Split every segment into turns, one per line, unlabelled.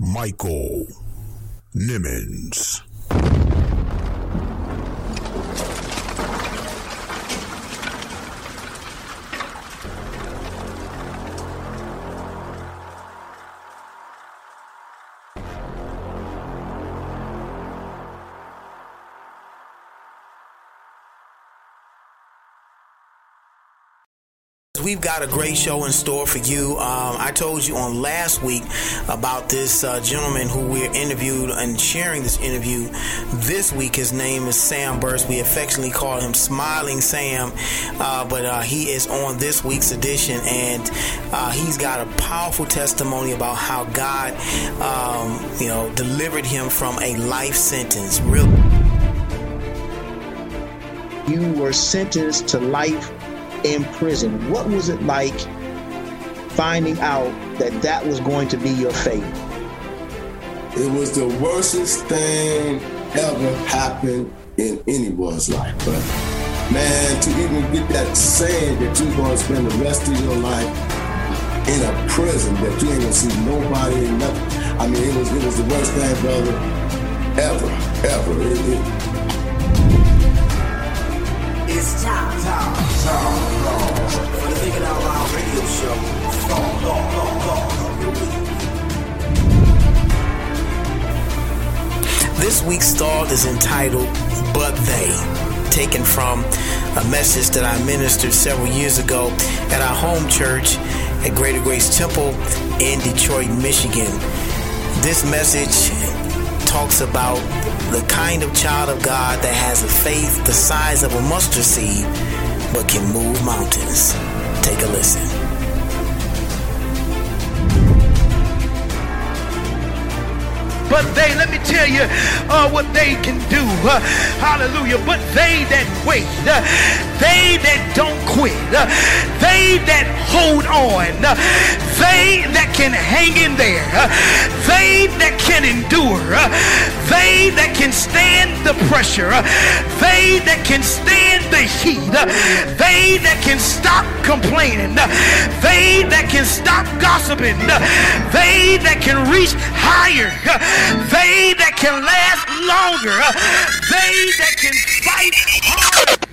Michael Nimmons.
We've got a great show in store for you. Um, I told you on last week about this uh, gentleman who we interviewed and sharing this interview. This week, his name is Sam Burst. We affectionately call him Smiling Sam, uh, but uh, he is on this week's edition, and uh, he's got a powerful testimony about how God, um, you know, delivered him from a life sentence. Real.
You were sentenced to life in prison. What was it like finding out that that was going to be your fate?
It was the worstest thing ever happened in anyone's life. But man, to even get that saying that you're going to spend the rest of your life in a prison that you ain't gonna see nobody and nothing. I mean, it was it was the worst thing, brother, ever, ever. It, it,
It's time, time, time for the Thinking Out Loud radio show. Thought of the week. This week's thought is entitled But They, taken from a message that I ministered several years ago at our home church at Greater Grace Temple in Detroit, Michigan. This message talks about the kind of child of God that has a faith the size of a mustard seed but can move mountains. Take a listen.
But they, let me tell you uh, what they can do. Uh, hallelujah. But they that wait, uh, they that don't quit, uh, they that hold on, uh, they that can hang in there, uh, they that can endure, uh, they that can stand the pressure, uh, they that can stand the heat, uh, they that can stop complaining, uh, they that can stop gossiping, uh, they that can reach higher, uh, they that can last longer, they that can fight harder.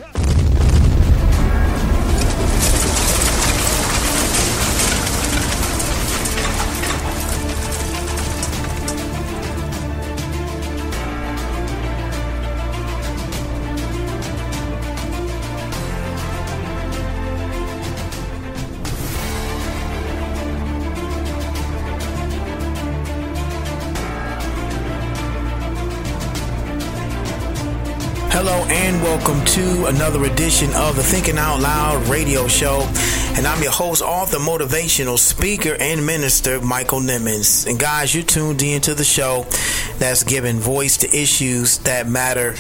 Another edition of the Thinking Out Loud radio show. And I'm your host, author, motivational speaker, and minister, Michael Nimmons. And guys, you tuned in to the show that's giving voice to issues that matter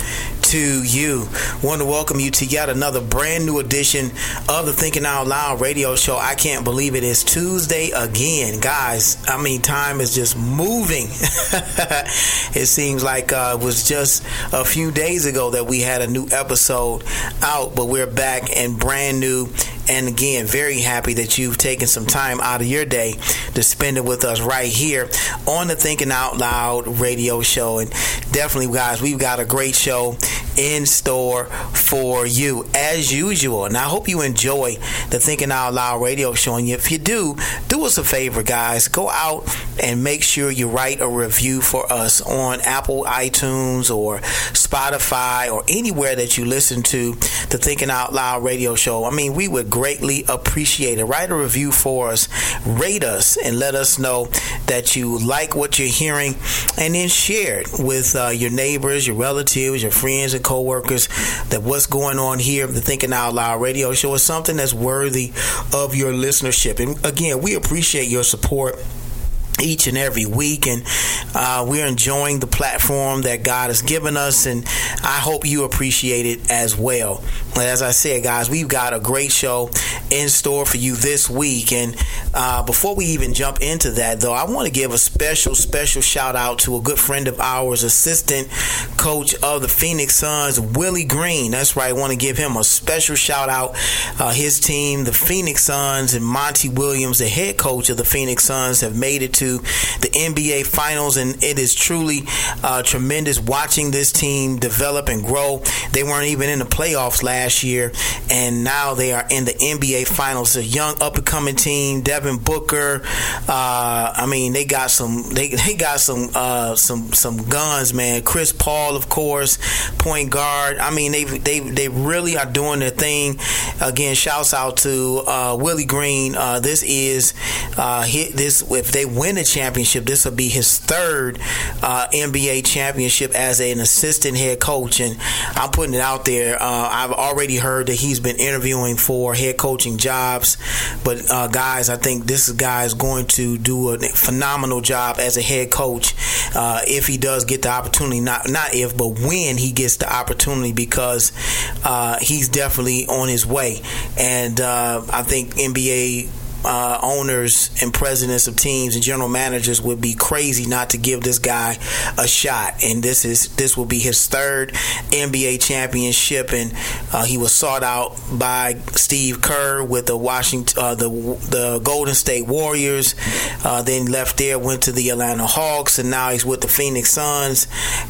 to you. Want to welcome you to yet another brand new edition of the Thinking Out Loud radio show. I can't believe it is Tuesday again, guys. I mean, time is just moving. it seems like uh, it was just a few days ago that we had a new episode out, but we're back and brand new. And again, very happy that you've taken some time out of your day to spend it with us right here on the Thinking Out Loud radio show. And definitely, guys, we've got a great show in store for you as usual. And I hope you enjoy the Thinking Out Loud radio show. And if you do, do us a favor, guys. Go out and make sure you write a review for us on Apple iTunes or Spotify or anywhere that you listen to the Thinking Out Loud radio show. I mean, we would greatly appreciate it. Write a review for us, rate us, and let us know that you like what you're hearing, and then share it with uh, your neighbors, your relatives, your friends, and coworkers that what's going on here, the Thinking Out Loud radio show is something that's worthy of your listenership. And again, we appreciate your support each and every week and uh, we're enjoying the platform that god has given us and i hope you appreciate it as well. As i said guys we've got a great show in store for you this week and uh, before we even jump into that though i want to give a special special shout out to a good friend of ours assistant coach of the phoenix suns willie green. That's right i want to give him a special shout out uh, his team the phoenix suns and monty williams the head coach of the phoenix suns have made it to to the NBA Finals, and it is truly uh, tremendous watching this team develop and grow. They weren't even in the playoffs last year, and now they are in the NBA Finals. A young up and coming team, Devin Booker. Uh, I mean, they got some. They, they got some uh, some some guns, man. Chris Paul, of course, point guard. I mean, they they they really are doing their thing. Again, shouts out to uh, Willie Green. Uh, this is uh, hit this if they win win the championship, this will be his third uh, NBA championship as an assistant head coach. And I'm putting it out there. Uh, I've already heard that he's been interviewing for head coaching jobs. But uh, guys, I think this guy is going to do a phenomenal job as a head coach uh, if he does get the opportunity. Not not if, but when he gets the opportunity, because uh, he's definitely on his way. And uh, I think NBA uh, owners and presidents of teams and general managers would be crazy not to give this guy a shot. And this is this will be his third NBA championship, and uh, he was sought out by Steve Kerr with the Washington uh, the the Golden State Warriors. Uh, then left there, went to the Atlanta Hawks, and now he's with the Phoenix Suns.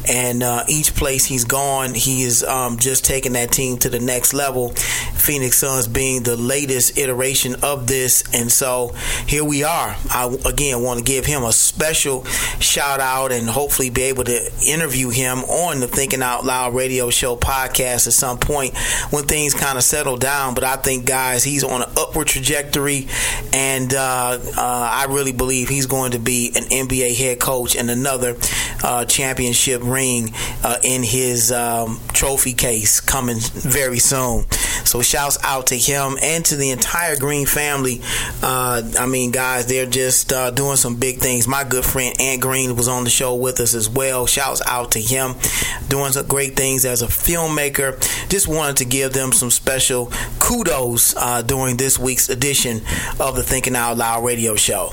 And uh, each place he's gone, he is um, just taking that team to the next level. Phoenix Suns being the latest iteration of this and and so here we are. I again want to give him a special shout out and hopefully be able to interview him on the Thinking Out Loud radio show podcast at some point when things kind of settle down. But I think, guys, he's on an upward trajectory, and uh, uh, I really believe he's going to be an NBA head coach and another uh, championship ring uh, in his um, trophy case coming very soon. So shouts out to him and to the entire Green family uh, I mean, guys, they're just uh, doing some big things. My good friend Ant Green was on the show with us as well. Shouts out to him, doing some great things as a filmmaker. Just wanted to give them some special kudos uh, during this week's edition of the Thinking Out Loud radio show.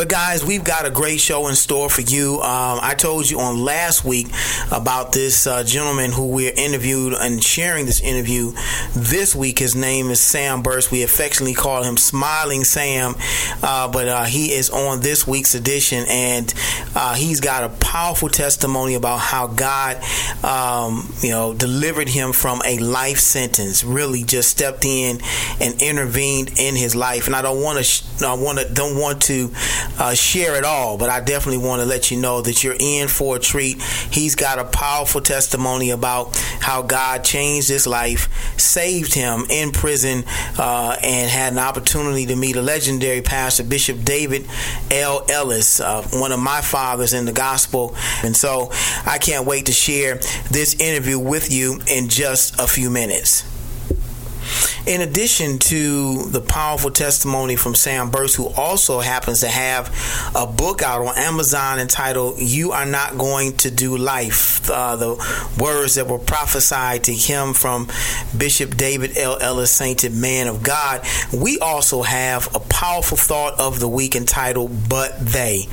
But guys, we've got a great show in store for you. Um, I told you on last week about this uh, gentleman who we're interviewed and sharing this interview this week. His name is Sam Burst. We affectionately call him Smiling Sam, uh, but uh, he is on this week's edition, and uh, he's got a powerful testimony about how God, um, you know, delivered him from a life sentence. Really, just stepped in and intervened in his life. And I don't want to, I want to, don't want to uh, share it all, but I definitely want to let you know that you're in for a treat. He's got a powerful testimony about how God changed his life, saved him in prison, uh, and had an opportunity to meet a legendary pastor, Bishop David L. Ellis, uh, one of my fathers in the gospel. And so I can't wait to share this interview with you in just a few minutes. In addition to the powerful testimony from Sam Burst, who also happens to have a book out on Amazon entitled You Are Not Going to Do Life, uh, the words that were prophesied to him from Bishop David L. Ellis, sainted man of God, we also have a powerful thought of the week entitled But They.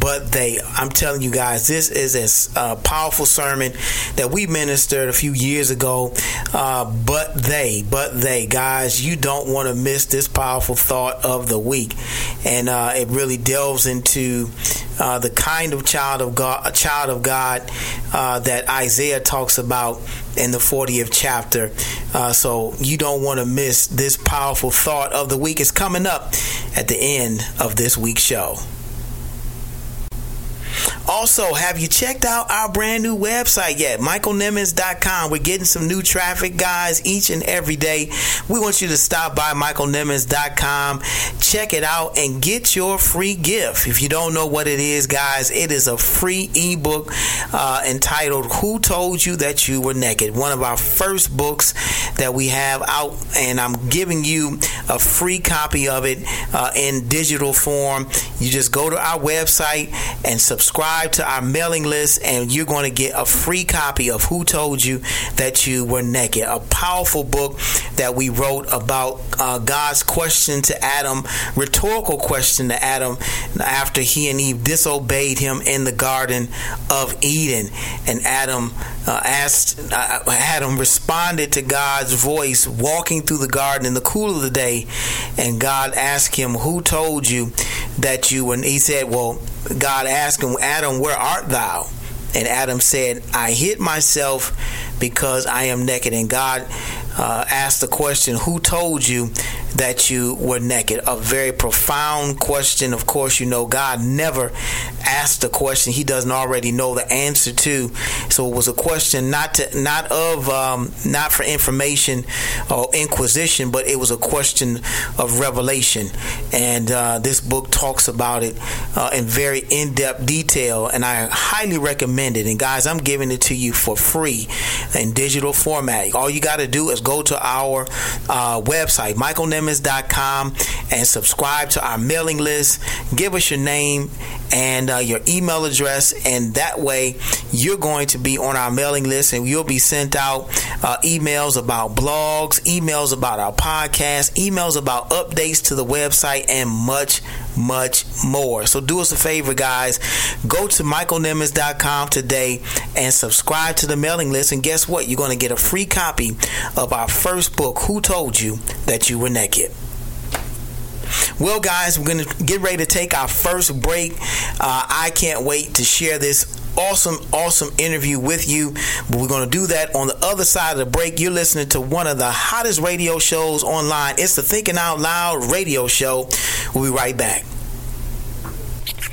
But They. I'm telling you guys, this is a uh, powerful sermon that we ministered a few years ago. Uh, but They. But they, guys, you don't want to miss this powerful thought of the week, and uh, it really delves into uh, the kind of child of God, a child of God uh, that Isaiah talks about in the 40th chapter. Uh, so you don't want to miss this powerful thought of the week. It's coming up at the end of this week's show. Also, have you checked out our brand new website yet? MichaelNimmons.com. We're getting some new traffic, guys, each and every day. We want you to stop by MichaelNimmons.com, check it out, and get your free gift. If you don't know what it is, guys, it is a free ebook uh, entitled Who Told You That You Were Naked? One of our first books that we have out, and I'm giving you a free copy of it uh, in digital form. You just go to our website and subscribe to our mailing list, and you're going to get a free copy of Who Told You That You Were Naked, a powerful book that we wrote about uh, God's question to Adam, rhetorical question to Adam after he and Eve disobeyed him in the Garden of Eden. And Adam uh, asked, uh, Adam responded to God's voice walking through the garden in the cool of the day. And God asked him, Who told you that you, and he said, Well, God asked him, Adam, where art thou? And Adam said, I hid myself because I am naked. And God uh, asked the question, Who told you that you were naked? A very profound question. Of course, you know, God never asked the question he doesn't already know the answer to. So it was a question not to, not of, um, not for information or inquisition, but it was a question of revelation. And uh, this book talks about it uh, in very in depth detail. And I highly recommend it. And guys, I'm giving it to you for free in digital format. All you got to do is go to our uh, website, michaelnimmons.com, and subscribe to our mailing list. Give us your name and uh, your email address, and that way you're going to be on our mailing list and you'll be sent out uh, emails about blogs, emails about our podcast, emails about updates to the website, and much, much more. So do us a favor, guys. Go to michaelnimmons.com today and subscribe to the mailing list. And guess what? You're going to get a free copy of our first book, Who Told You That You Were Naked? Well, guys, we're going to get ready to take our first break. Uh, I can't wait to share this awesome, awesome interview with you. But we're going to do that on the other side of the break. You're listening to one of the hottest radio shows online. It's the Thinking Out Loud radio show. We'll be right back.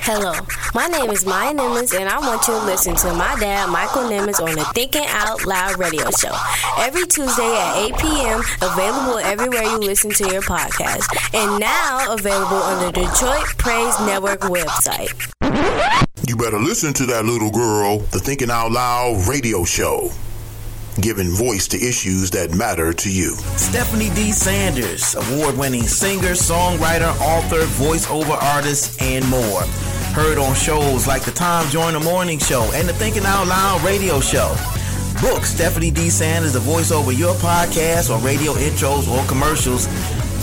Hello, my name is Maya Nimmons, and I want you to listen to my dad, Michael Nimmons, on the Thinking Out Loud radio show every Tuesday at 8 p.m. Available everywhere you listen to your podcast, and now available on the Detroit Praise Network website.
You better listen to that little girl, the Thinking Out Loud radio show giving voice to issues that matter to you.
Stephanie D. Sanders, award winning singer, songwriter, author, voiceover artist, and more. Heard on shows like the Tom Joyner Morning Show and the Thinking Out Loud radio show. Book Stephanie D. Sanders to voice over your podcast or radio intros or commercials.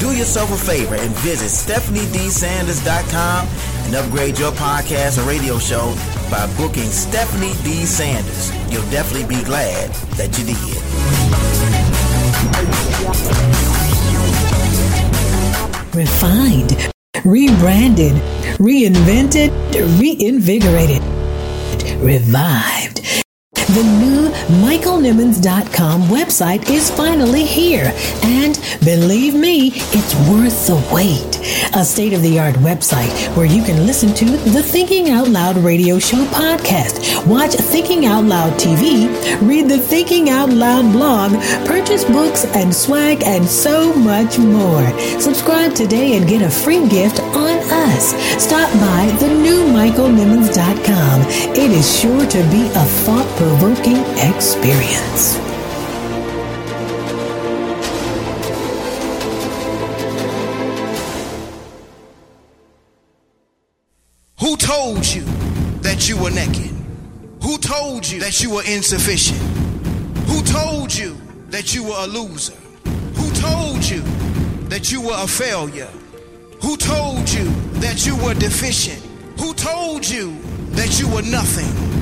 Do yourself a favor and visit StephanieDSanders.com and upgrade your podcast or radio show by booking Stephanie D. Sanders. You'll definitely be glad that you did.
Refined, rebranded, reinvented, reinvigorated, revived. The new MichaelNimmons.com website is finally here. And believe me, it's worth the wait. A state of the art website where you can listen to the Thinking Out Loud radio show podcast, watch Thinking Out Loud TV, read the Thinking Out Loud blog, purchase books and swag, and so much more. Subscribe today and get a free gift on us. Stop by the new MichaelNimmons.com. It is sure to be a thought provoking experience.
Who told you that you were naked? Who told you that you were insufficient? Who told you that you were a loser? Who told you that you were a failure? Who told you that you were deficient? Who told you that you were nothing?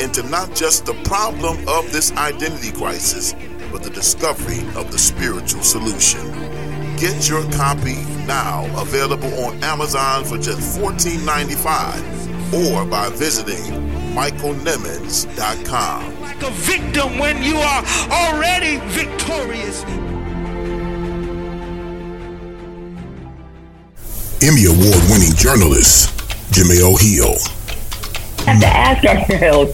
into not just the problem of this identity crisis, but the discovery of the spiritual solution. Get your copy now, available on Amazon for just $14.95 or by visiting michaelnimmons.com.
Like a victim when you are already victorious.
Emmy Award winning journalist, Jemele Hill.
Have to ask ourselves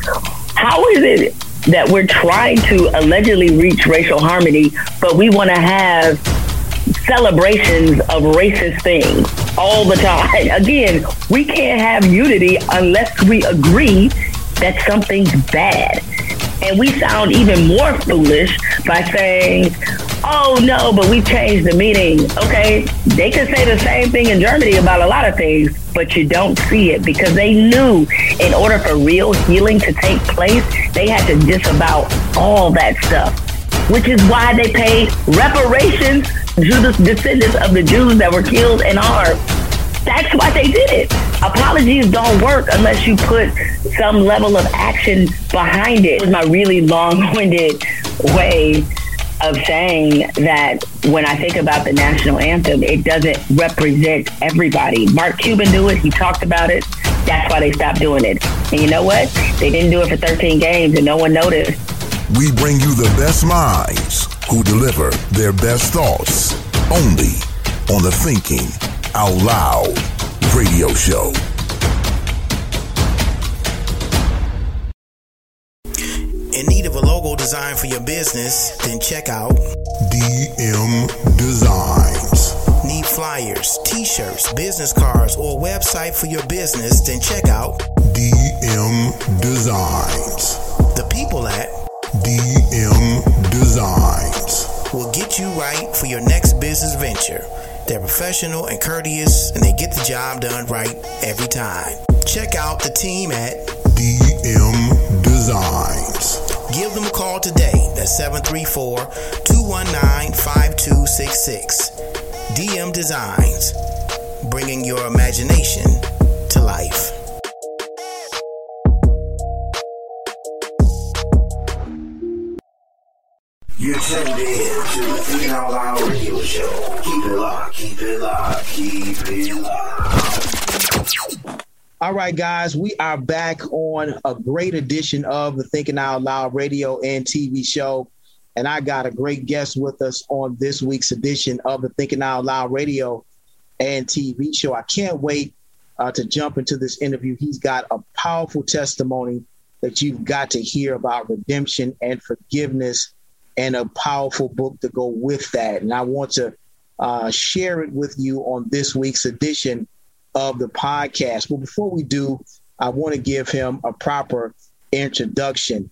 how is it that we're trying to allegedly reach racial harmony, but we want to have celebrations of racist things all the time? Again, we can't have unity unless we agree that something's bad. And we sound even more foolish by saying, oh no, but we changed the meaning. Okay, they could say the same thing in Germany about a lot of things, but you don't see it because they knew in order for real healing to take place, they had to disavow all that stuff. Which is why they paid reparations to the descendants of the Jews that were killed and harmed. That's why they did it. Apologies don't work unless you put some level of action behind it. It was my really long-winded way of saying that when I think about the national anthem, it doesn't represent everybody. Mark Cuban knew it. He talked about it. That's why they stopped doing it. And you know what? They didn't do it for 13 games and no one noticed.
We bring you the best minds who deliver their best thoughts only on the Thinking Out Loud radio show.
Design for your business? Then check out
DM Designs.
Need flyers, t shirts, business cards, or a website for your business? Then check out
DM Designs.
the people at
DM Designs.
will get you right for your next business venture. They're professional and courteous, and they get the job done right every time. Check out the team at
DM Designs.
Give them a call today. That's 734 219 5266. DM Designs, bringing your imagination to life.
You're tuned in to the Out Loud radio show. Keep it locked, keep it locked, keep it locked.
All right, guys, we are back on a great edition of the Thinking Out Loud radio and TV show. And I got a great guest with us on this week's edition of the Thinking Out Loud radio and TV show. I can't wait uh, to jump into this interview. He's got a powerful testimony that you've got to hear about redemption and forgiveness and a powerful book to go with that. And I want to uh, share it with you on this week's edition of the podcast. But before we do, I want to give him a proper introduction.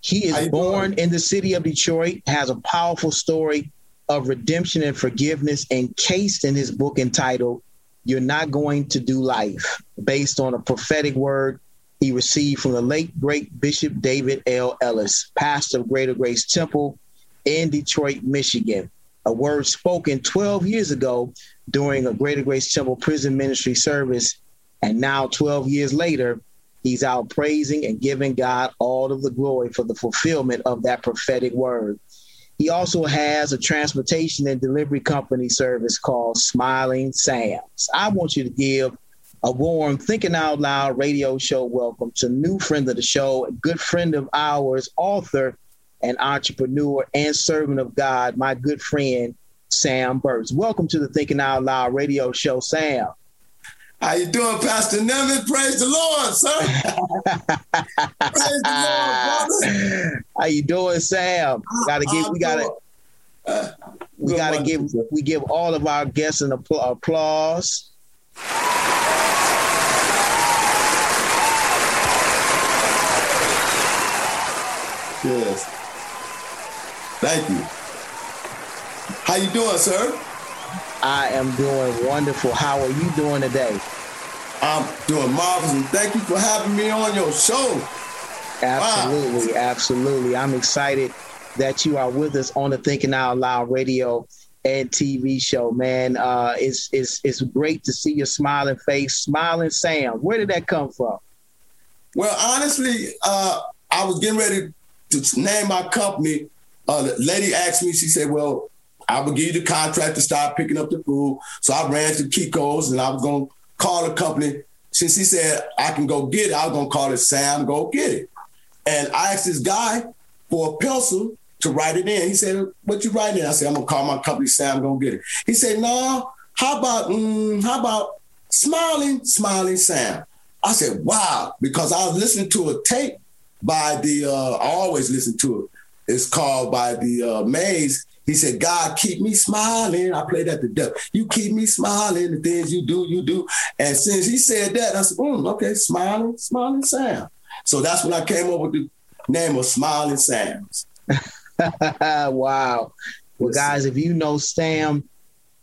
He is born
doing?
in the city of Detroit, has a powerful story of redemption and forgiveness encased in his book entitled You're Not Going to Do Life, based on a prophetic word he received from the late great Bishop David L. Ellis, pastor of Greater Grace Temple in Detroit, Michigan. A word spoken 12 years ago during a Greater Grace Temple prison ministry service. And now, 12 years later, he's out praising and giving God all of the glory for the fulfillment of that prophetic word. He also has a transportation and delivery company service called Smiling Sam's. I want you to give a warm Thinking Out Loud radio show welcome to new friend of the show, a good friend of ours, author and entrepreneur and servant of God, my good friend, Sam Burns. Welcome to the Thinking Out Loud radio show, Sam.
How you doing, Pastor Nevin? Praise the Lord, sir. Praise the Lord, brother.
How you doing, Sam? Gotta give we gotta
Uh,
we gotta give we give all of our guests an appl- applause.
Yes. Thank you. How you doing, sir?
I am doing wonderful. How are you doing today?
I'm doing marvelous, and thank you for having me on your show.
Absolutely, absolutely. I'm excited that you are with us on the Thinking Out Loud radio and TV show, man. Uh, it's it's it's great to see your smiling face, smiling Sam. Where did that come from?
Well, honestly, uh, I was getting ready to name my company. Uh, the lady asked me, she said, Well, I will give you the contract to start picking up the food. So I ran to Kinko's and I was going to call the company. Since he said I can go get it, I was going to call it Sam Go Get It. And I asked this guy for a pencil to write it in. He said, What you writing? I said, I'm gonna call my company, Sam Go Get It. He said, No, how about mm, how about smiling, smiling Sam? I said, Wow, because I was listening to a tape by the uh, I always listen to it. It's called by the uh, Maze. He said, God, keep me smiling. I played at the death. You keep me smiling, the things you do, you do. And since he said that, I said, mm, okay, smiling, smiling Sam. So that's when I came up with the name of Smiling Sam's.
wow. Well, guys, if you know Sam,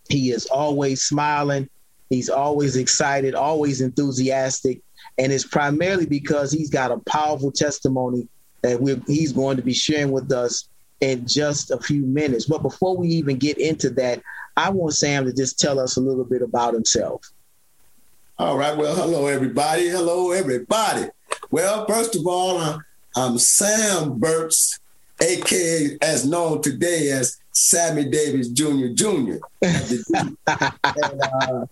he is always smiling. He's always excited, always enthusiastic. And it's primarily because he's got a powerful testimony that he's going to be sharing with us in just a few minutes. But before we even get into that, I want Sam to just tell us a little bit about himself.
All right. Well, hello, everybody. Hello, everybody. Well, first of all, uh, I'm Sam Burks, aka as known today as Sammy Davis Jr. Jr. and, uh,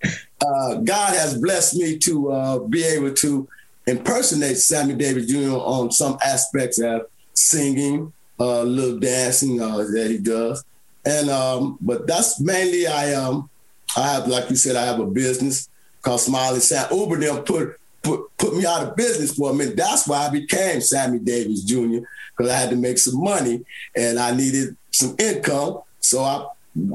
uh, God has blessed me to uh, be able to impersonate Sammy Davis Jr. on some aspects of singing, uh, little dancing uh, that he does. And um, but that's mainly I um I have like you said I have a business called Smiley Sam. Uber them put put put me out of business for a minute. That's why I became Sammy Davis Jr. because I had to make some money and I needed some income. So I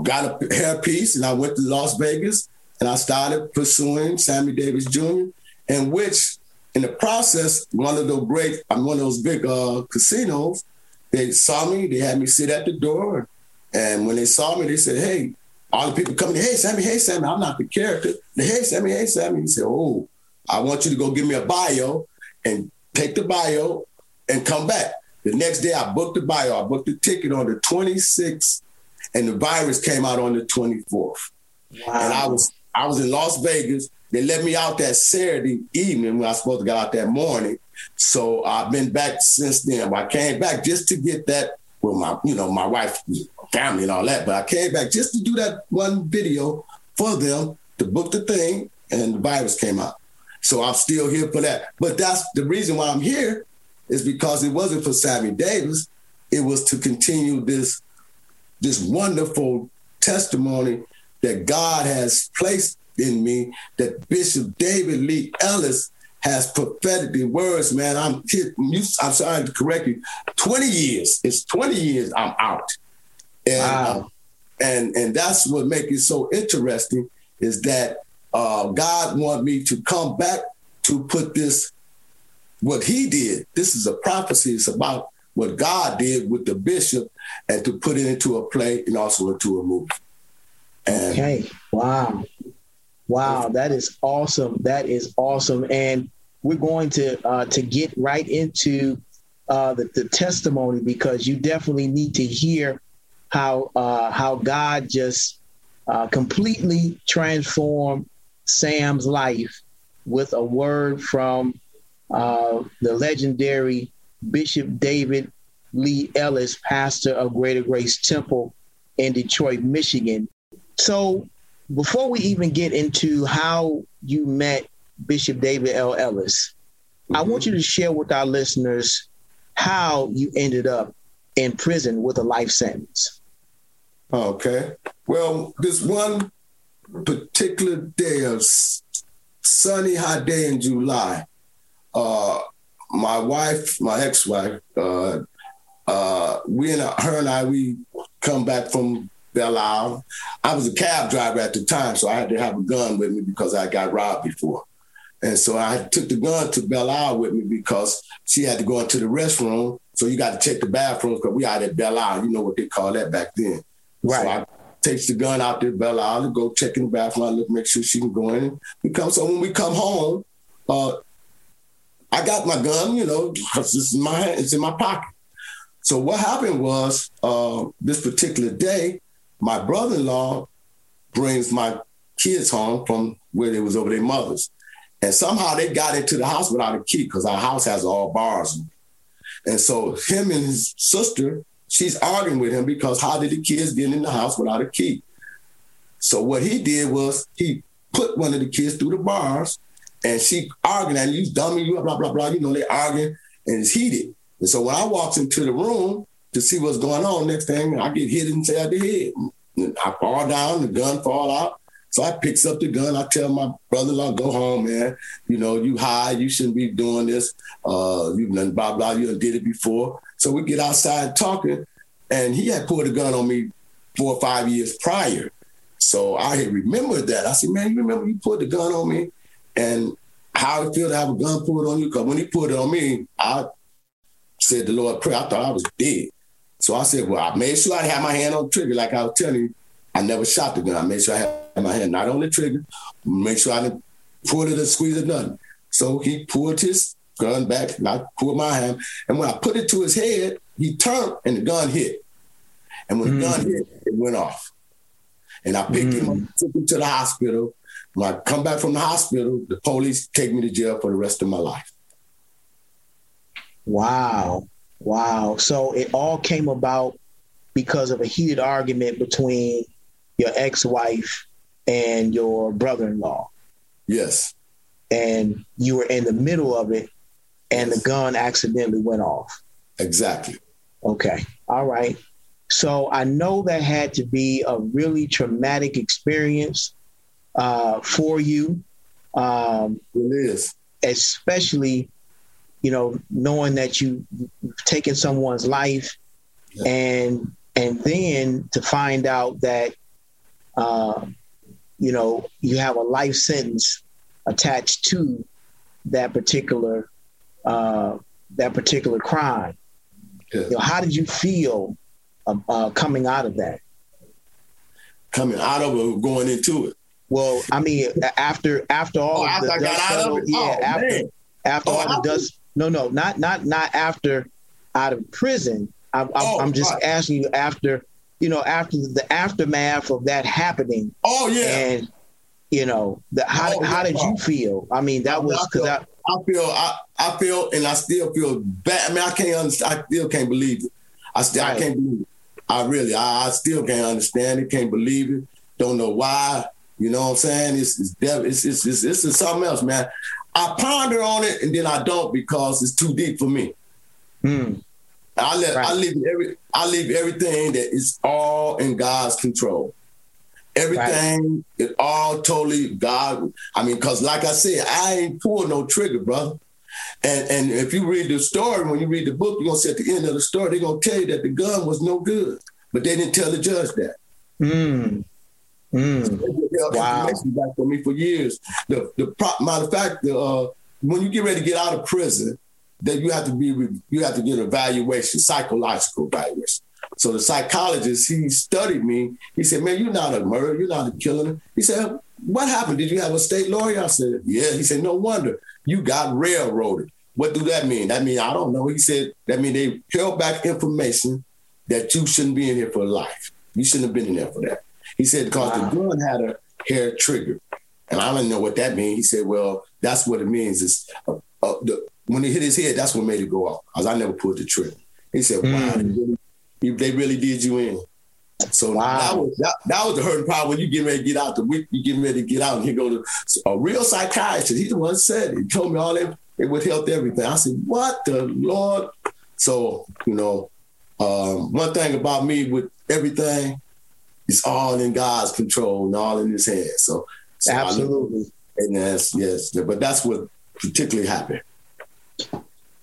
got a hairpiece and I went to Las Vegas and I started pursuing Sammy Davis Jr. In which, in the process, one of those great, I'm one of those big uh, casinos they saw me, they had me sit at the door. And when they saw me, they said, Hey, all the people coming, hey, Sammy, hey, Sammy, I'm not the character. hey, Sammy, hey, Sammy. He said, Oh, I want you to go give me a bio and take the bio and come back. The next day, I booked the bio. I booked the ticket on the 26th, and the virus came out on the 24th. Wow. And I was I was in Las Vegas. They let me out that Saturday evening when I was supposed to get out that morning. So I've been back since then. I came back just to get that with my, you know, my wife, family, and all that. But I came back just to do that one video for them to book the thing, and the virus came out. So I'm still here for that. But that's the reason why I'm here is because it wasn't for Sammy Davis. It was to continue this this wonderful testimony that God has placed in me that Bishop David Lee Ellis has prophetically words, man. I'm I'm sorry to correct you. 20 years. It's 20 years I'm out. And wow. uh, and and that's what makes it so interesting is that uh, God wanted me to come back to put this what he did. This is a prophecy. It's about what God did with the bishop and to put it into a play and also into a movie.
And okay. Wow. Wow, that is awesome. That is awesome. And we're going to uh, to get right into uh, the, the testimony because you definitely need to hear how uh, how God just uh, completely transformed Sam's life with a word from uh, the legendary Bishop David Lee Ellis, pastor of Greater Grace Temple in Detroit, Michigan. So before we even get into how you met Bishop David L. Ellis, mm-hmm. I want you to share with our listeners how you ended up in prison with a life sentence.
Okay. Well, this one particular day of sunny hot day in July, uh, my wife, my ex-wife, uh, uh, we and her and I, we come back from Belle Isle. I was a cab driver at the time, so I had to have a gun with me because I got robbed before. And so I took the gun to Belle Isle with me because she had to go into the restroom. So you got to check the bathrooms because we out at Belle Isle. You know what they call that back then. Right. So I takes the gun out there, Belle Isle, to go check in the bathroom. I look, make sure she can go in. We come. So when we come home, uh, I got my gun, you know, because it's in my it's in my pocket. So what happened was uh, this particular day, my brother-in-law brings my kids home from where they was over their mothers. And somehow they got into the house without a key because our house has all bars. And so him and his sister, she's arguing with him because how did the kids get in the house without a key? So what he did was he put one of the kids through the bars and she arguing and you dummy, you blah, blah, blah. You know, they arguing and it's heated. And so when I walked into the room to see what's going on, next thing I get hit inside the head. I fall down, the gun fall out. So I picks up the gun. I tell my brother-in-law, go home, man. You know, you high, you shouldn't be doing this. Uh, you done blah, blah, you did it before. So we get outside talking, and he had pulled a gun on me four or five years prior. So I had remembered that. I said, man, you remember you put the gun on me? And how it feel to have a gun pulled on you? Because when he put it on me, I said the Lord prayer. I thought I was dead. So I said, well, I made sure I had my hand on the trigger. Like I was telling you, I never shot the gun. I made sure I had my hand not on the trigger, make sure I didn't pull it or squeeze it, nothing. So he pulled his gun back, and I pulled my hand. And when I put it to his head, he turned and the gun hit. And when mm. the gun hit, it went off. And I picked mm. him up, mm. took him to the hospital. When I come back from the hospital, the police take me to jail for the rest of my life.
Wow. Wow. So it all came about because of a heated argument between your ex-wife and your brother-in-law.
Yes.
And you were in the middle of it and the gun accidentally went off.
Exactly.
Okay. All right. So I know that had to be a really traumatic experience uh, for you.
Um, it is.
Especially, you know, knowing that you, you've taken someone's life yeah. and and then to find out that uh, you know you have a life sentence attached to that particular uh, that particular crime. Yeah. You know, how did you feel uh, uh, coming out of that?
Coming out of it, going into it.
Well, I mean, after after all,
oh, after I got out of it,
yeah,
oh,
after
man.
after
oh,
all the dust. No, no, not not not after out of prison. I, I,
Oh,
I'm just
right.
asking you after, you know, after the aftermath of that happening.
Oh yeah.
And you know, the, how
Oh,
how
yeah.
did you feel? I mean, that
I
was because
feel,
I,
I feel, I, I feel, and I still feel bad. I mean, I can't understand. I still can't believe it. I still,
Right.
I can't believe it. I really, I, I still can't understand it. Can't believe it. Don't know why. You know what I'm saying? It's it's dev- it's it's it's, it's, it's something else, man. I ponder on it and then I don't because it's too deep for me.
Hmm.
I let I leave every I leave everything that is all in God's control. Everything is all totally God. I mean, cause like I said, I ain't pulled no trigger, brother. And and if you read the story, when you read the book, you're gonna see at the end of the story, they're gonna tell you that the gun was no good. But they didn't tell the judge that.
Hmm.
Held
Wow.
back for me for years. The the pro- matter of fact, the, uh, when you get ready to get out of prison, that you have to be you have to get an evaluation, psychological evaluation. So the psychologist he studied me. He said, "Man, you're not a murderer. You're not a killer." He said, "What happened? Did you have a state lawyer?" I said, "Yeah." He said, "No wonder you got railroaded." What do that mean? That mean I don't know. He said that mean they held back information that you shouldn't be in here for life. You shouldn't have been in there for that. He said because the gun had a hair trigger, and I didn't know what that means. He said, "Well, that's what it means. Is uh, uh, the, when it hit his head, that's what made it go off. Cause I never pulled the trigger." He said, "Wow, they, really, they really did you in." So
Wow.
that was that, that was the hurting part when you get ready to get out. The week you getting ready to get out, and he go to a real psychiatrist. He's the one said it. He told me all that it would help everything. I said, "What the Lord?" So you know, um, one thing about me with everything, it's all in God's control and all in His hands. So, so
Absolutely.
and that's yes, but that's what particularly happened.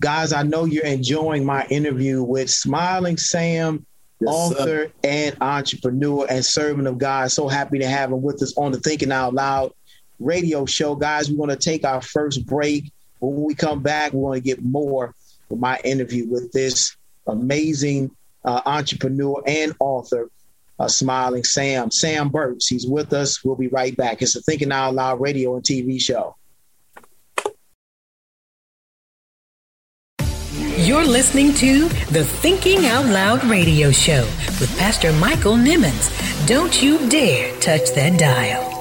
Guys, I know you're enjoying my interview with Smiling Sam,
Yes, sir.
author and entrepreneur and servant of God. So happy to have him with us on the Thinking Out Loud radio show. Guys, we're going to take our first break. When we come back, we're going to get more of my interview with this amazing uh, entrepreneur and author, uh, Smiling Sam, Sam Burks. He's with us. We'll be right back. It's a Thinking Out Loud radio and TV show.
You're listening to the Thinking Out Loud radio show with Pastor Michael Nimmons. Don't you dare touch that dial.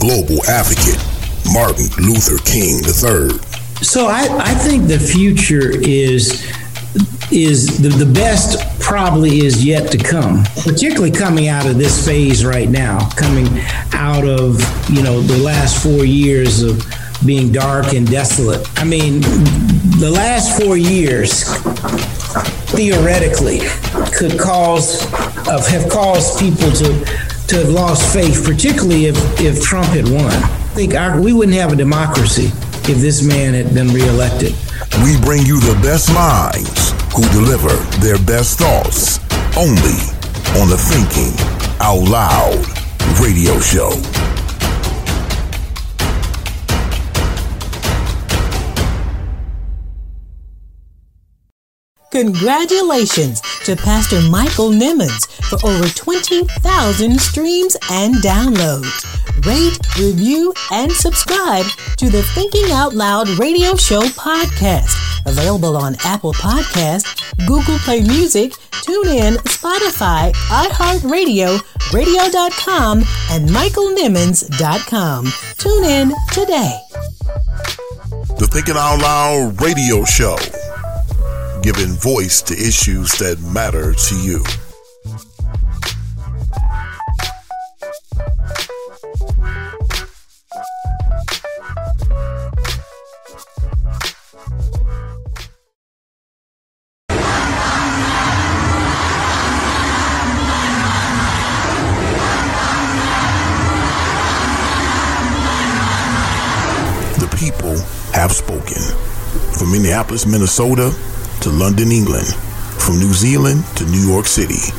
Global Advocate Martin Luther King III.
So I, I think the future is is the, the best probably is yet to come, particularly coming out of this phase right now, coming out of, you know, the last four years of being dark and desolate. I mean, the last four years theoretically could cause of have caused people to to have lost faith, particularly if if Trump had won. I think our, we wouldn't have a democracy if this man had been reelected.
We bring you the best minds who deliver their best thoughts only on the Thinking Out Loud radio show.
Congratulations to Pastor Michael Nimmons for over 20,000 streams and downloads. Rate, review, and subscribe to the Thinking Out Loud radio show podcast. Available on Apple Podcast, Google Play Music, TuneIn, Spotify, iHeartRadio, radio.com, and michaelnimmons.com. Tune in today.
The Thinking Out Loud radio show, giving voice to issues that matter to you. People have spoken. From Minneapolis, Minnesota to London, England, from New Zealand to New York City.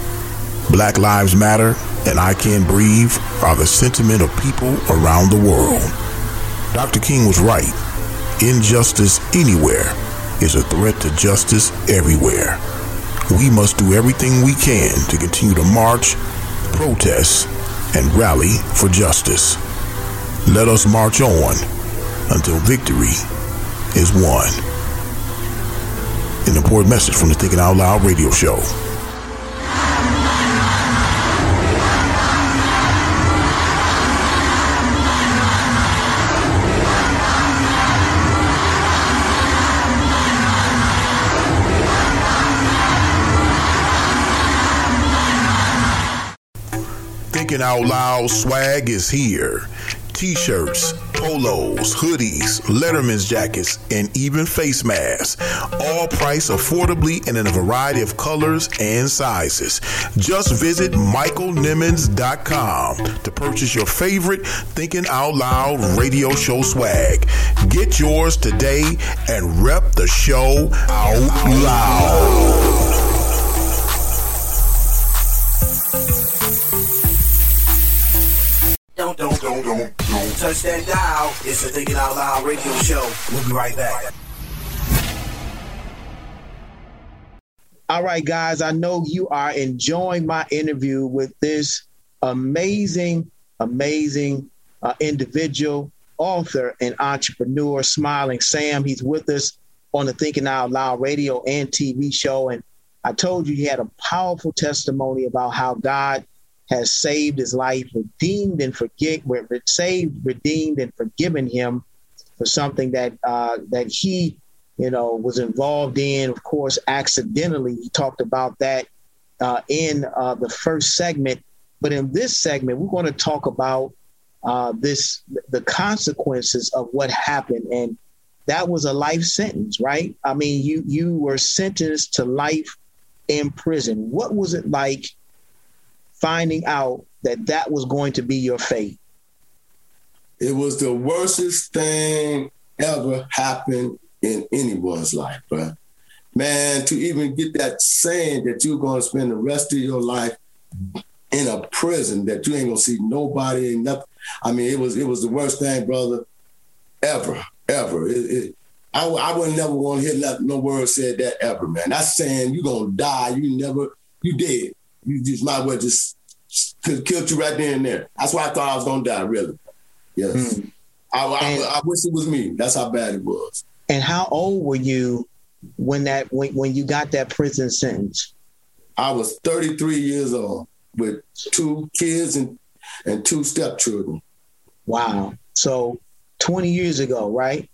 Black Lives Matter and I Can't Breathe are the sentiment of people around the world. Dr. King was right. Injustice anywhere is a threat to justice everywhere. We must do everything we can to continue to march, protest, and rally for justice. Let us march on until victory is won. An important message from the Thinking Out Loud radio show. Thinking Out Loud swag is here. T-shirts, polos, hoodies, Letterman's jackets, and even face masks. All priced affordably and in a variety of colors and sizes. Just visit michaelnimmons.com to purchase your favorite Thinking Out Loud radio show swag. Get yours today and rep the show out loud.
Touch that dial. It's the Thinking Out Loud radio show. We'll be right back.
All right, guys, I know you are enjoying my interview with this amazing, amazing uh, individual, author, and entrepreneur, Smiling Sam. He's with us on the Thinking Out Loud radio and TV show. And I told you he had a powerful testimony about how God has saved his life, redeemed and forget, saved, redeemed, and forgiven him for something that uh, that he, you know, was involved in. Of course, accidentally. He talked about that uh, in uh, the first segment, but in this segment, we're going to talk about uh, this the consequences of what happened, and that was a life sentence, right? I mean, you you were sentenced to life in prison. What was it like? Finding out that that was going to be your fate?
It was the worstest thing ever happened in anyone's life, bro. Man, to even get that saying that you're going to spend the rest of your life in a prison that you ain't gonna see nobody and nothing. I mean, it was it was the worst thing, brother, ever, ever. It, it, I, I would never want to hear nothing, no word said that ever, man. That's saying you're gonna die. You never, you dead. You just might well just could killed you right there and there. That's why I thought I was gonna die. Really, yes.
Hmm.
I, I, I wish it was me. That's how bad it was.
And how old were you when that when, when you got that prison sentence?
I was 33 years old with two kids and and two stepchildren.
Wow. So 20 years ago, right?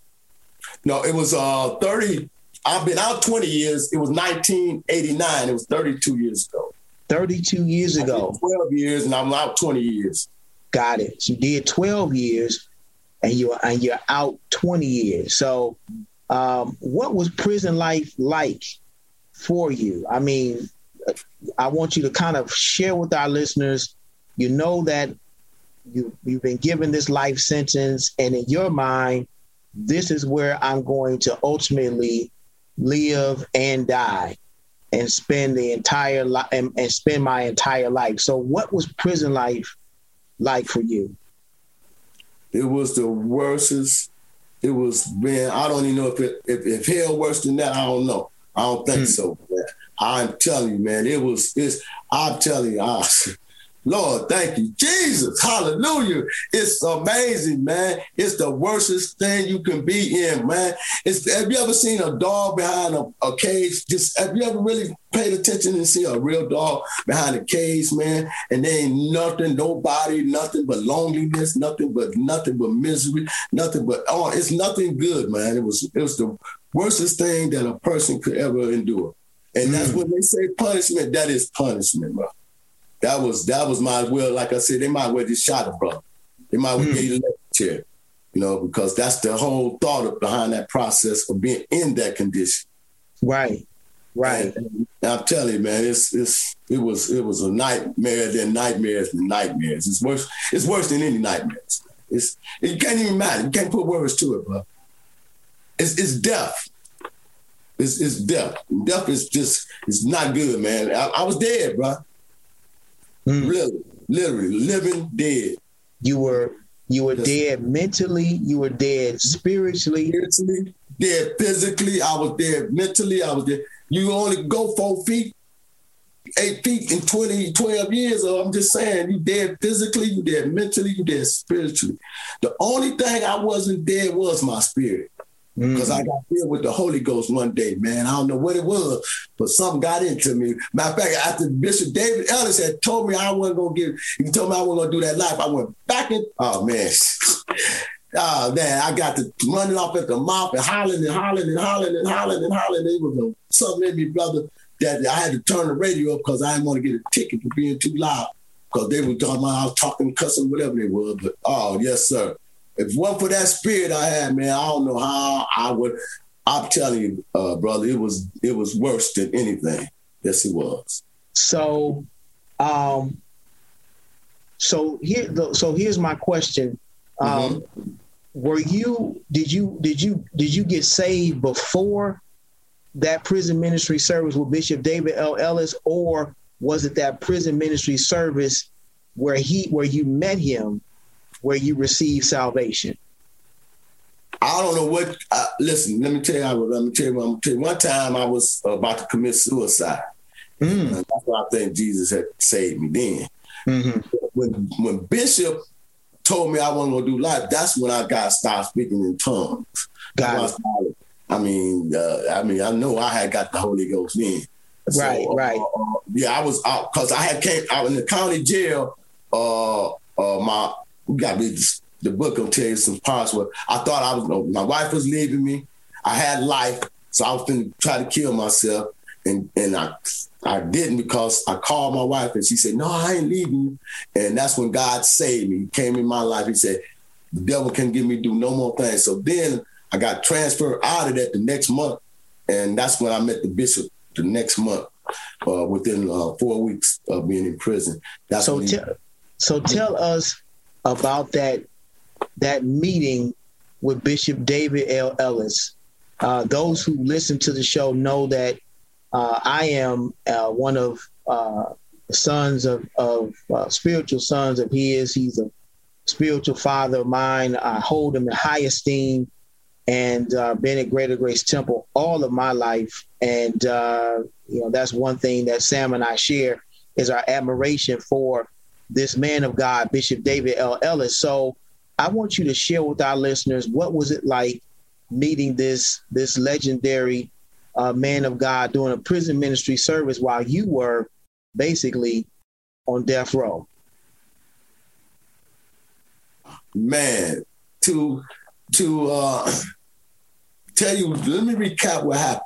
No, it was uh 30. I've been out 20 years. It was 1989. It was 32 years ago.
32 years ago.
12 years, and I'm out 20 years.
Got it. You did 12 years, and you're and you're out 20 years. So, um, what was prison life like for you? I mean, I want you to kind of share with our listeners. You know that you you've been given this life sentence, and in your mind, this is where I'm going to ultimately live and die and spend the entire life and, and, spend my entire life. So what was prison life like for you?
It was the worstest. It was man, I don't even know if it if, if hell worse than that, I don't know. I don't think hmm. so. Man. I'm telling you, man, it was it's I'm telling you, I, Lord, thank you. Jesus, hallelujah. It's amazing, man. It's the worstest thing you can be in, man. It's, have you ever seen a dog behind a, a cage? Just have you ever really paid attention and see a real dog behind a cage, man? And there ain't nothing, nobody, nothing but loneliness, nothing but nothing but misery, nothing but oh, it's nothing good, man. It was it was the worstest thing that a person could ever endure. And that's mm. when they say punishment, that is punishment, bro that was that was my well. Like I said, they might well just shot a brother. They might well mm. get electric chair, you know, because that's the whole thought behind that process of being in that condition.
Right, right.
And, and I'm telling you, man, it's it's it was it was a nightmare than nightmares nightmares. It's worse. It's worse than any nightmares. It's it can't even matter. You can't put words to it, bro. It's it's death. It's, it's death. Death is just it's not good, man. I, I was dead, bro. Mm. Literally, literally, living dead.
You were you were dead mentally. You were dead spiritually.
Spiritually, dead physically. I was dead mentally. I was dead. You only go four feet, eight feet in 20, 12 years. So I'm just saying, you dead physically, you dead mentally, you dead spiritually. The only thing I wasn't dead was my spirit because mm-hmm. I got filled with the Holy Ghost one day, man. I don't know what it was, but something got into me. Matter of fact, after Bishop David Ellis had told me I wasn't gonna give, he told me I wasn't gonna do that life. I went back in. Oh man. Oh man, I got to running off at the mouth and hollering and hollering and hollering and hollering and hollering. It was something in me, brother, that I had to turn the radio up because I didn't want to get a ticket for being too loud. Because they were talking about I was talking, cussing, whatever they were. But oh yes, sir. If it wasn't for that spirit I had, man, I don't know how I would. I'm telling you, uh, brother, it was it was worse than anything. Yes, it was.
So, um, so here, so here's my question. Um, mm-hmm. Were you? Did you? Did you? Did you get saved before that prison ministry service with Bishop David L. Ellis, or was it that prison ministry service where he, where you met him, where you receive salvation?
I don't know what. Uh, listen, let me tell you. Let me tell you. I'm tell you. One time I was about to commit suicide. Mm. That's why I think Jesus had saved me then. Mm-hmm. When when Bishop told me I wasn't gonna do life, that's when I got started speaking in tongues. Got I mean, uh, I mean, I know I had got the Holy Ghost then.
So, right, uh, right.
Uh, yeah, I was out because I had came out in the county jail. Uh, uh, my we got to the book will tell you some parts where I thought I was, my wife was leaving me. I had life, so I was going to try to kill myself. And, and I, I didn't because I called my wife and she said, no, I ain't leaving. And that's when God saved me. He came in my life. He said, the devil can't get me do no more things. So then I got transferred out of that the next month. And that's when I met the bishop the next month, uh, within uh, four weeks of being in prison. That's
so, so tell us about that that meeting with Bishop David L. Ellis. Uh, those who listen to the show know that uh, I am uh, one of uh, the sons of, of uh, spiritual sons of his. He's a spiritual father of mine. I hold him in high esteem and uh, been at Greater Grace Temple all of my life. And, you know, that's one thing that Sam and I share is our admiration for this man of God, Bishop David L. Ellis. So I want you to share with our listeners what was it like meeting this this legendary uh, man of God doing a prison ministry service while you were basically on death row.
man, to to uh, tell you, let me recap what happened.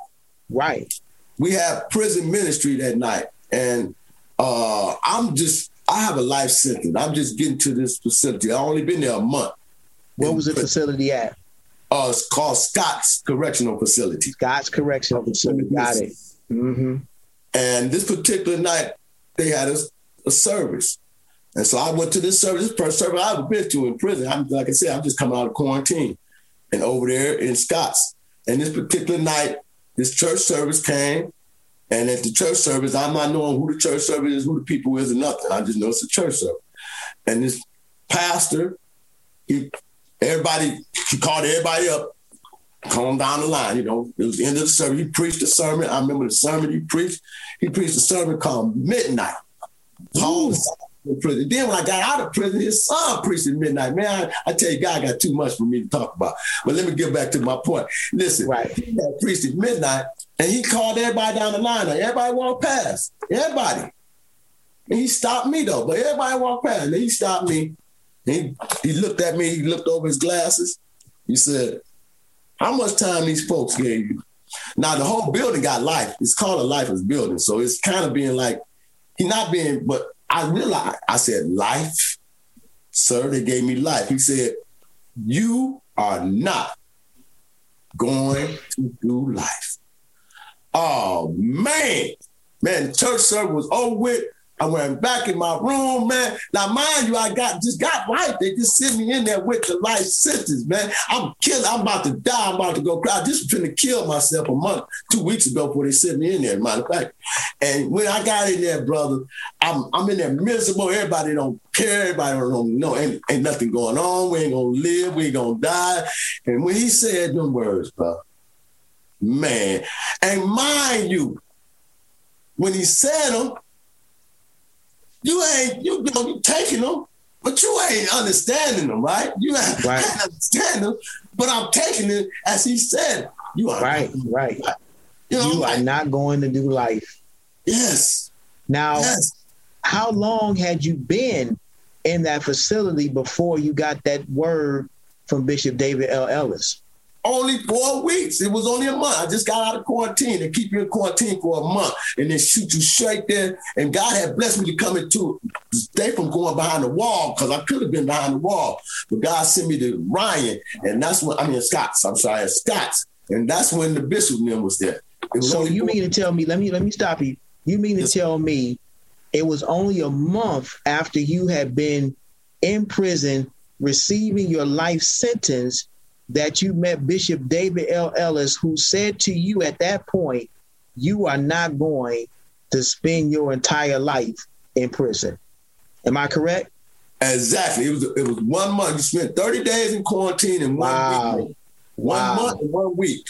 Right.
We had prison ministry that night, and uh, I'm just I have a life sentence. I'm just getting to this facility. I only been there a month.
Where was the facility at?
Uh, it's called Scott's Correctional Facility.
Scott's Correctional Facility. Got it. Mm-hmm.
And this particular night, they had a, a service. And so I went to this service, this first service I've been to in prison. I'm, like I said, I'm just coming out of quarantine. And over there in Scott's. And this particular night, this church service came. And at the church service, I'm not knowing who the church service is, who the people is, or nothing. I just know it's a church service. And this pastor, he everybody, he called everybody up, calm down the line. You know, it was the end of the service. He preached a sermon. I remember the sermon he preached. He preached a sermon called Midnight. Paul prison. Then when I got out of prison, his son preached at midnight. Man, I, I, tell you, God got too much for me to talk about. But let me get back to my point. Listen, right. he preached at midnight, and he called everybody down the line. Everybody walked past. Everybody. And he stopped me though, but everybody walked past. And he stopped me. He he looked at me. He looked over his glasses. He said, "How much time these folks gave you?" Now the whole building got life. It's called a lifeless building, so it's kind of being like he not being, but I realized, I said, life, sir, they gave me life. He said, you are not going to do life. Oh man, man, church service was over with. I went back in my room, man. Now, mind you, I got just got life. They just sent me in there with the life sentence, man. I'm killing. I'm about to die. I'm about to go cry. I just trying to kill myself a month, two weeks ago before they sent me in there. Matter of fact, and when I got in there, brother, I'm I'm in there miserable. Everybody don't care. Everybody don't know. Ain't, ain't nothing going on. We ain't gonna live. We ain't gonna die. And when he said them words, bro, man, and mind you, when he said them you ain't you, you know you taking them, but you ain't understanding them, right? You ain't, right. ain't understanding them, but I'm taking it as he said. You are
right, right. You, know, you are not going to do life.
Yes.
Now, yes. how long had you been in that facility before you got that word from Bishop David L. Ellis?
Only four weeks. It was only a month. I just got out of quarantine. They keep you in quarantine for a month and then shoot you straight there. And God had blessed me to come into stay from going behind the wall because I could have been behind the wall. But God sent me to Ryan, and that's when I mean Scott's. I'm sorry, Scott's, and that's when the bishop name was there.
Was so you mean to tell me? Let me let me stop you. You mean to tell me it was only a month after you had been in prison receiving your life sentence that you met Bishop David L. Ellis, who said to you at that point, you are not going to spend your entire life in prison. Am I correct?
Exactly. It was it was one month. You spent 30 days in quarantine and one wow. week. One wow. month and one week.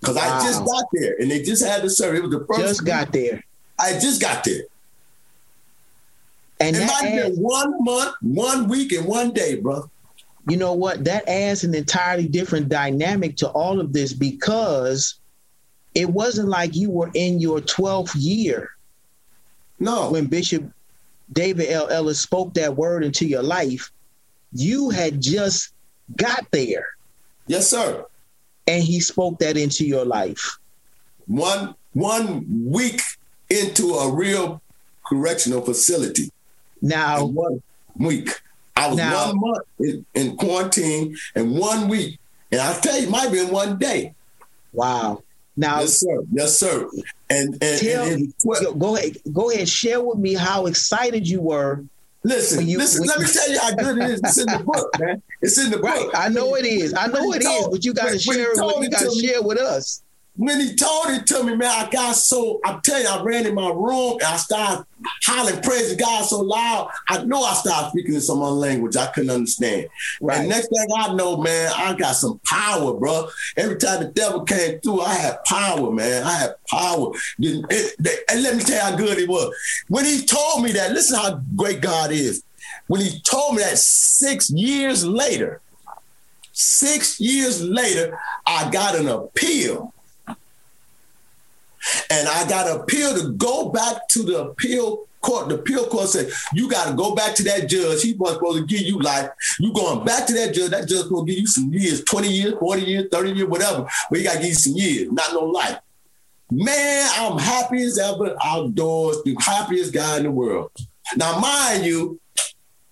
Because wow. I just got there and they just had the service. It was the first
just got there.
I just got there. And it might have been one month, one week, and one day, brother
you know what? That adds an entirely different dynamic to all of this because it wasn't like you were in your 12th year.
No.
When Bishop David L. Ellis spoke that word into your life, you had just got there.
Yes, sir.
And he spoke that into your life.
One one week into a real correctional facility.
Now,
one week. I was now, one month in, in, quarantine and one week. And I tell you, it might have been one day.
Wow. Now,
yes, sir. Yes, sir. And, and,
tell, and, and go ahead, go ahead, share with me how excited you were.
Listen, you, listen. Let you, me tell you how good it is. It's in the book, man. It's in the
right.
book.
I know it is. I know it is. But you got to share it. With, you got to share with us
when he told it to me, man, I got so, I tell you, I ran in my room and I started hollering, praising God so loud. I know I started speaking in some other language I couldn't understand. Right. And next thing I know, man, I got some power, bro. Every time the devil came through, I had power, man. I had power. And let me tell you how good it was. When he told me that, listen how great God is. When he told me that six years later, six years later, I got an appeal and I got appeal to go back to the appeal court, the appeal court said, you got to go back to that judge. He was supposed to give you life. You going back to that judge. That judge to give you some years, 20 years, 40 years, 30 years, whatever. But he got to give you some years, not no life. Man, I'm happy as ever outdoors, the happiest guy in the world. Now, mind you,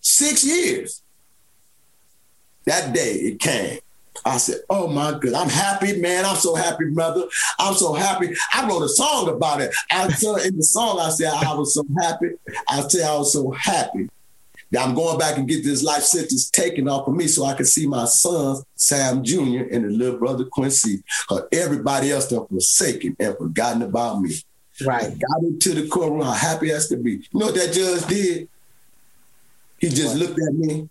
six years. That day it came. I said, Oh my God, I'm happy, man. I'm so happy, brother. I'm so happy. I wrote a song about it. I said in the song, I said, I was so happy. I said, I was so happy that I'm going back and get this life sentence taken off of me so I can see my son, Sam Jr., and the little brother Quincy. Or everybody else that forsaken and forgotten about me.
Right.
Got into the courtroom, how happy as could be. You know what that judge did? He just what? looked at me.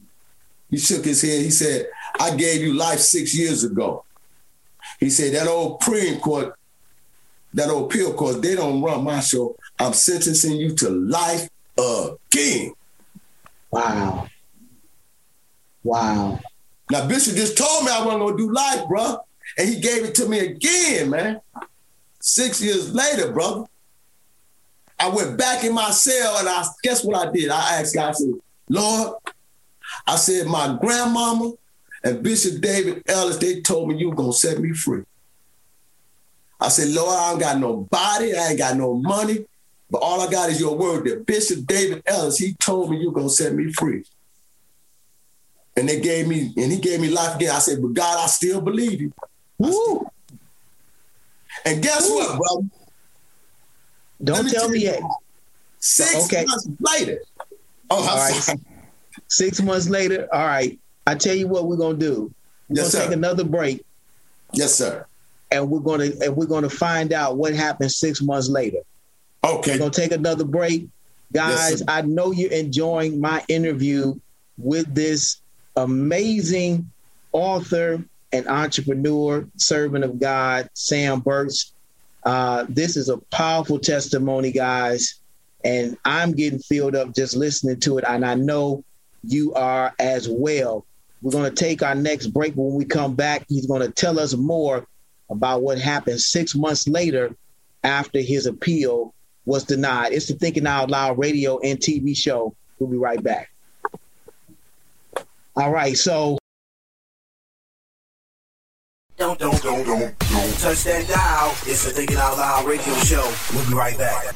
He shook his head. He said, I gave you life six years ago. He said, that old Supreme Court, that old appeal court, they don't run my show. I'm sentencing you to life again.
Wow. Wow.
Now, Bishop just told me I wasn't going to do life, bro. And he gave it to me again, man. Six years later, brother. I went back in my cell and I guess what I did? I asked God, I said, Lord, I said, my grandmama and Bishop David Ellis, they told me you were gonna set me free. I said, Lord, I ain't got no body, I ain't got no money, but all I got is your word that Bishop David Ellis, he told me you were gonna set me free. And they gave me, and he gave me life again. I said, but God, I still believe you. Woo. And guess what, brother?
Don't me tell me yet.
Six okay. months later. Oh,
all right. Six months later, all right. I tell you what we're gonna do. We're yes, gonna sir. take another break.
Yes, sir.
And we're gonna and we're gonna find out what happened six months later.
Okay.
We're gonna take another break. Guys, yes, I know you're enjoying my interview with this amazing author and entrepreneur, servant of God, Sam Burks. Uh, this is a powerful testimony, guys. And I'm getting filled up just listening to it. And I know you are as well. We're going to take our next break. When we come back, he's going to tell us more about what happened six months later after his appeal was denied. It's the Thinking Out Loud radio and TV show. We'll be right back. All right, so.
Don't, don't, don't, don't, don't touch that dial. It's the Thinking Out Loud radio show. We'll be right back.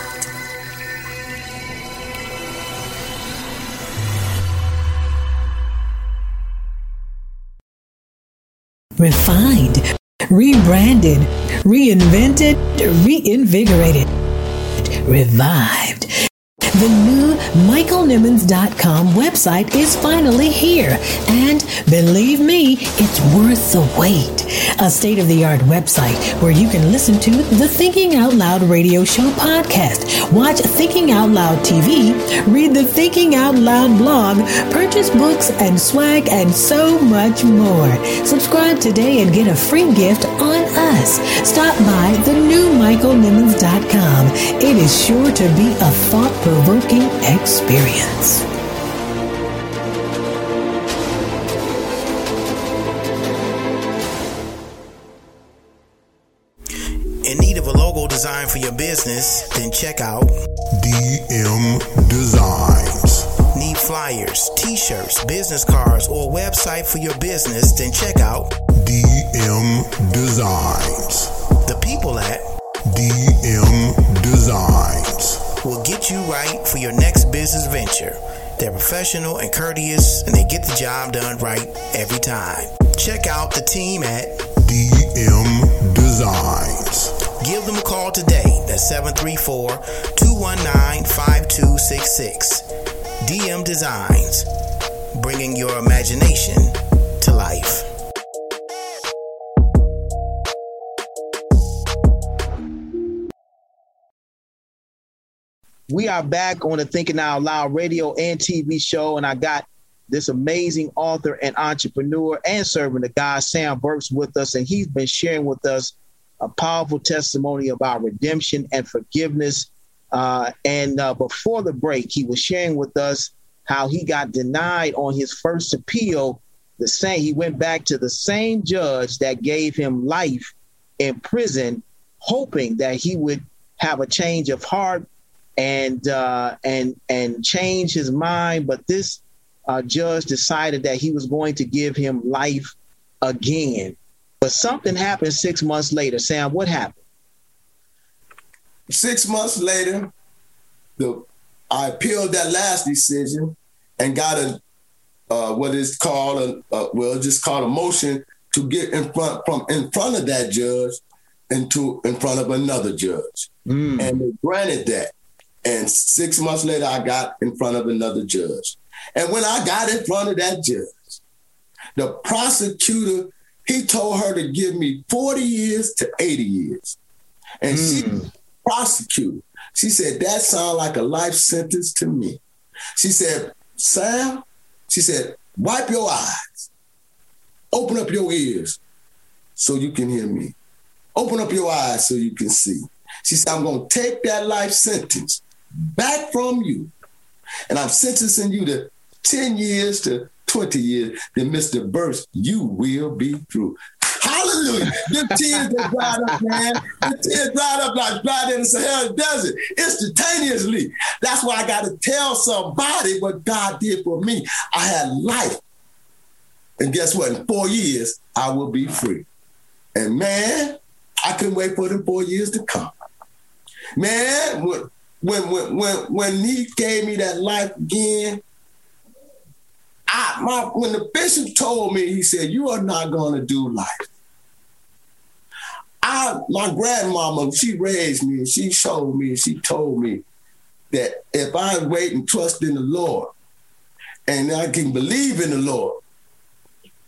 Refined, rebranded, reinvented, reinvigorated, revived. The new MichaelNimmons.com website is finally here. And believe me, it's worth the wait. A state of the art website where you can listen to the Thinking Out Loud radio show podcast, watch Thinking Out Loud TV, read the Thinking Out Loud blog, purchase books and swag, and so much more. Subscribe today and get a free gift on us. Stop by the new MichaelNimmons.com. It is sure to be a thought provoking provoking experience.
In need of a logo design for your business? Then check out
DM Designs.
Need flyers, t shirts, business cards, or a website for your business? Then check out
DM Designs.
The people at
DM Designs.
Will get you right for your next business venture. They're professional and courteous, and they get the job done right every time. Check out the team at
DM Designs.
Give them a call today. That's 734 219 5266. DM Designs, bringing your imagination to life.
We are back on the Thinking Out Loud radio and TV show, and I got this amazing author and entrepreneur and servant of God, Sam Burks, with us, and he's been sharing with us a powerful testimony about redemption and forgiveness. Uh, and uh, before the break, he was sharing with us how he got denied on his first appeal. The same, he went back to the same judge that gave him life in prison, hoping that he would have a change of heart and uh, and and change his mind. But this uh, judge decided that he was going to give him life again. But something happened six months later. Sam, what happened?
Six months later, the I appealed that last decision and got a uh, what is called a uh, well, just called a motion to get in front from in front of that judge into in front of another judge, and they granted that. And six months later, I got in front of another judge. And when I got in front of that judge, the prosecutor he told her to give me 40 years to 80 years. And she hmm. prosecuted. She said, that sounds like a life sentence to me. She said, Sam, she said, wipe your eyes, open up your ears so you can hear me. Open up your eyes so you can see. She said, I'm going to take that life sentence back from you, and I'm sentencing you to 10 years to 20 years. Then, Mr. Burst, you will be through. Hallelujah. Them tears that dried up, man. The tears dried up like dried in the Sahara Desert instantaneously. That's why I got to tell somebody what God did for me. I had life. And guess what? In four years, I will be free. And man, I couldn't wait for them four years to come. Man, when when when when, he gave me that life again, I my when the bishop told me, he said, You are not gonna do life. I my grandmama, she raised me and she showed me, she told me that if I wait and trust in the Lord and I can believe in the Lord,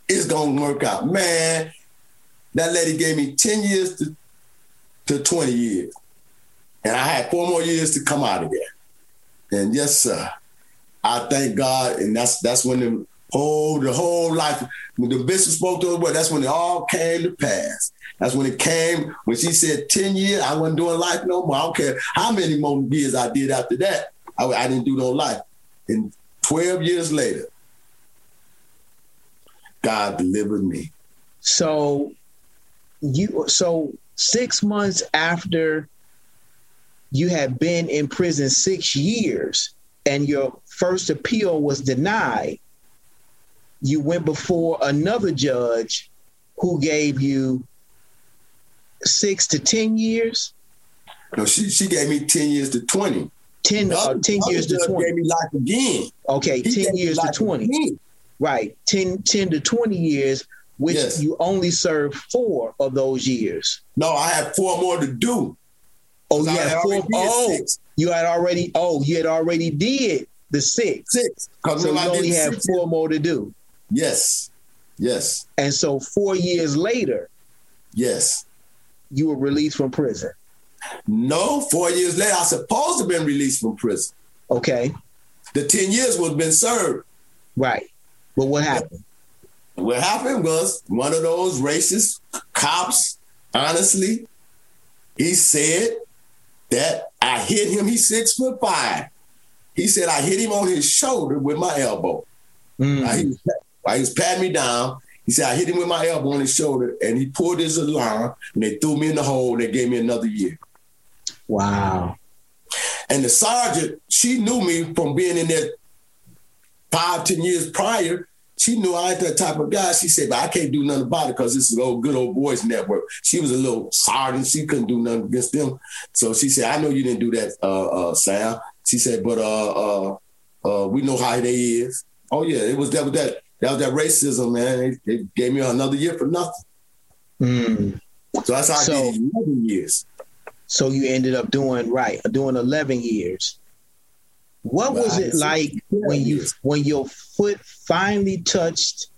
it's gonna work out. Man, that lady gave me 10 years to, to 20 years. And I had four more years to come out of there. And yes, sir. I thank God, and that's that's when the whole the whole life when the bishop spoke to us, that's when it all came to pass. That's when it came when she said ten years. I wasn't doing life no more. I don't care how many more years I did after that. I, I didn't do no life. And twelve years later, God delivered me.
So you so six months after you had been in prison six years and your first appeal was denied, you went before another judge who gave you six to 10 years?
No, she, she gave me 10 years to 20.
10,
The
uh, 10
other
years to 20.
gave me life again.
Okay,
He
10 years to 20.
again.
Right, 10, 10 to 20 years, which
Yes.
you only served four of those years.
No, I have four more to do.
Oh, you
I
had
had already did
Oh, you had already. Oh, you had already did the six.
Six.
So you only have four more to do.
Yes. Yes.
And so four years later,
Yes.
you were released from prison.
No, four years later, I supposed to have been released from prison.
Okay.
The 10 years would have been served.
Right. But what happened?
What happened was one of those racist cops, honestly, he said that I hit him. He's six foot five. He said I hit him on his shoulder with my elbow. Mm. While, he, while he was patting me down, he said I hit him with my elbow on his shoulder, and he pulled his alarm, and they threw me in the hole. and They gave me another year.
Wow.
And the sergeant, she knew me from being in there five, ten years prior. She knew I ain't that type of guy. She said, but I can't do nothing about it because this is old good old boys network. She was a little sergeant. She couldn't do nothing against them. So she said, I know you didn't do that, uh, uh, Sam. She said, but uh, uh, uh, we know how they is. Oh yeah, it was that was that that was that racism, man. They, they gave me another year for nothing.
Mm.
So that's how I
So-
did 11 years.
So you ended up doing right, doing eleven years. What was it like when you when your foot finally touched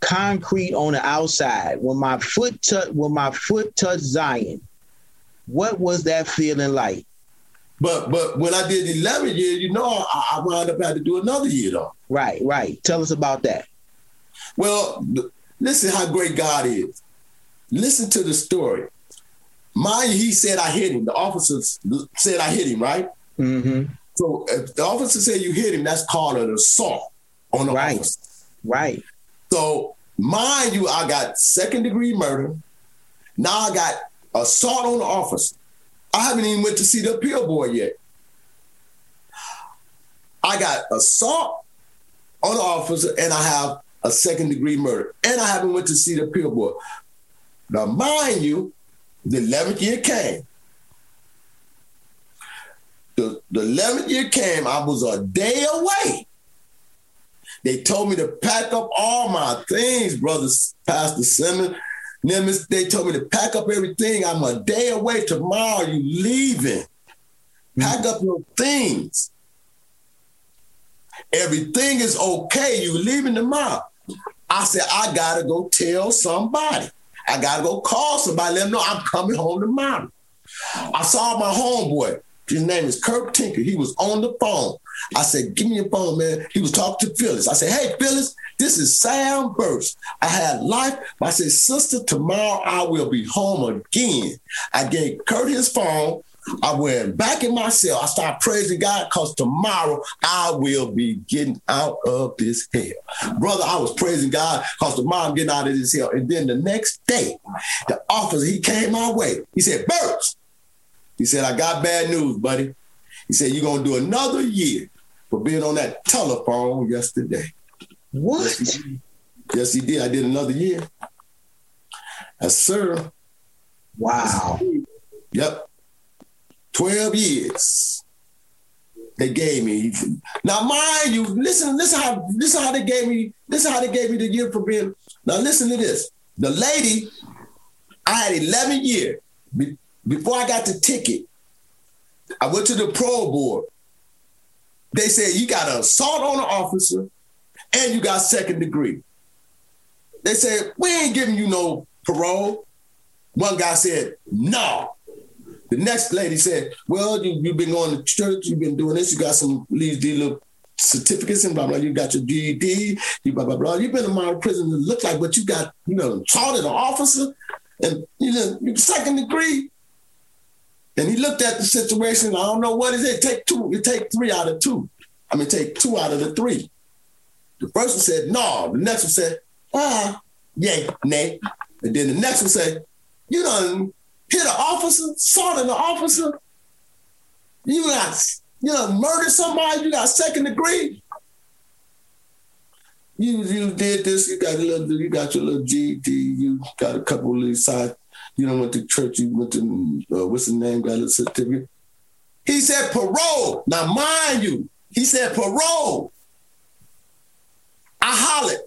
concrete on the outside? When my foot touched when my foot touched Zion, what was that feeling like?
But but when I did 11 years, you know, I, I wound up having to do another year though.
Right, right. Tell us about that.
Well, listen how great God is. Listen to the story. You, he said I hit him. The officer s- said I hit him, right?
Mm-hmm.
So if the officer said you hit him, that's called an assault on the
Right.
officer.
Right.
So mind you, I got second degree murder. Now I got assault on the officer. I haven't even went to see the appeal board yet. I got assault on the officer, and I have a second degree murder, and I haven't went to see the appeal board. Now, mind you, the 11th year came. The, the 11th year came, I was a day away. They told me to pack up all my things, brothers, Pastor Simmons. Nimitz, they told me to pack up everything. I'm a day away. Tomorrow you leaving. Pack up your things. Everything is okay. You leaving tomorrow. I said, I gotta go tell somebody. I gotta go call somebody, let them know I'm coming home tomorrow. I saw my homeboy. His name is Kirk Tinker. He was on the phone. I said, give me your phone, man. He was talking to Phyllis. I said, hey, Phyllis, this is Sam Burst. I had life. I said, sister, tomorrow I will be home again. I gave Kurt his phone. I went back in my cell. I started praising God because tomorrow I will be getting out of this hell. Brother, I was praising God because tomorrow I'm getting out of this hell. And then the next day, the officer, he came my way. He said, Burst, he said, I got bad news, buddy. He said, You're going to do another year for being on that telephone yesterday.
What?
Yes, he did. Yes, he did. I did another year. Yes, sir.
Wow.
Yep. 12 years. They gave me. Now, mind you, listen, listen how listen how they gave me, listen how they gave me the year for being. Now listen to this. The lady, I had 11 years. Be- before I got the ticket, I went to the parole board. They said you got assault on an officer and you got second degree. They said, we ain't giving you no parole. One guy said, no. The next lady said, well, you, you've been going to church, you've been doing this, you got some these little certificates and blah, blah, you got your GED, you blah, blah, blah. You've been in my prison, it look like, but you got, you know, assaulted an officer and, you know, second degree. And he looked at the situation. I don't know what is it. Take two. You take three out of two. I mean, take two out of the three. The first one said no. The next one said ah, yay, nay. And then the next one said, you done hit an officer, assaulted an officer. You got you done murdered somebody. You got second degree. You you did this. You got a little. You got your little GD. You got a couple of these side. You don't went to church. You went to uh, what's the name? Got a certificate. He said parole. Now mind you, he said parole. I hollered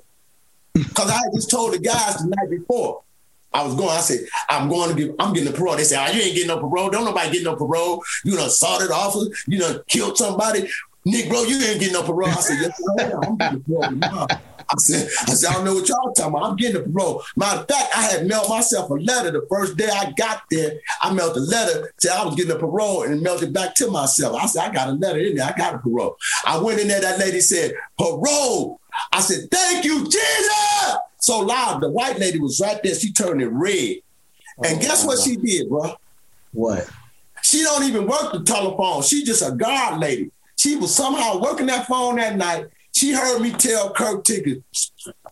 because I just told the guys the night before. I was going. I said, I'm going to give. I'm getting a parole. They said, oh, you ain't getting no parole. Don't nobody get no parole. You done assaulted officer. You done killed somebody. Nick, bro, you ain't getting no parole. I said, yes, I am. I'm getting parole. I said, I said, I don't know what y'all talking about. I'm getting a parole. Matter of fact, I had mailed myself a letter the first day I got there. I mailed a letter, said I was getting a parole, and mailed it back to myself. I said, I got a letter in there. I got a parole. I went in there. That lady said, parole. I said, thank you, Jesus. So loud. The white lady was right there. She turned it red. And oh, guess what she did, bro?
What?
She don't even work the telephone. She just a guard lady. She was somehow working that phone that night. She heard me tell Kirk Tickett,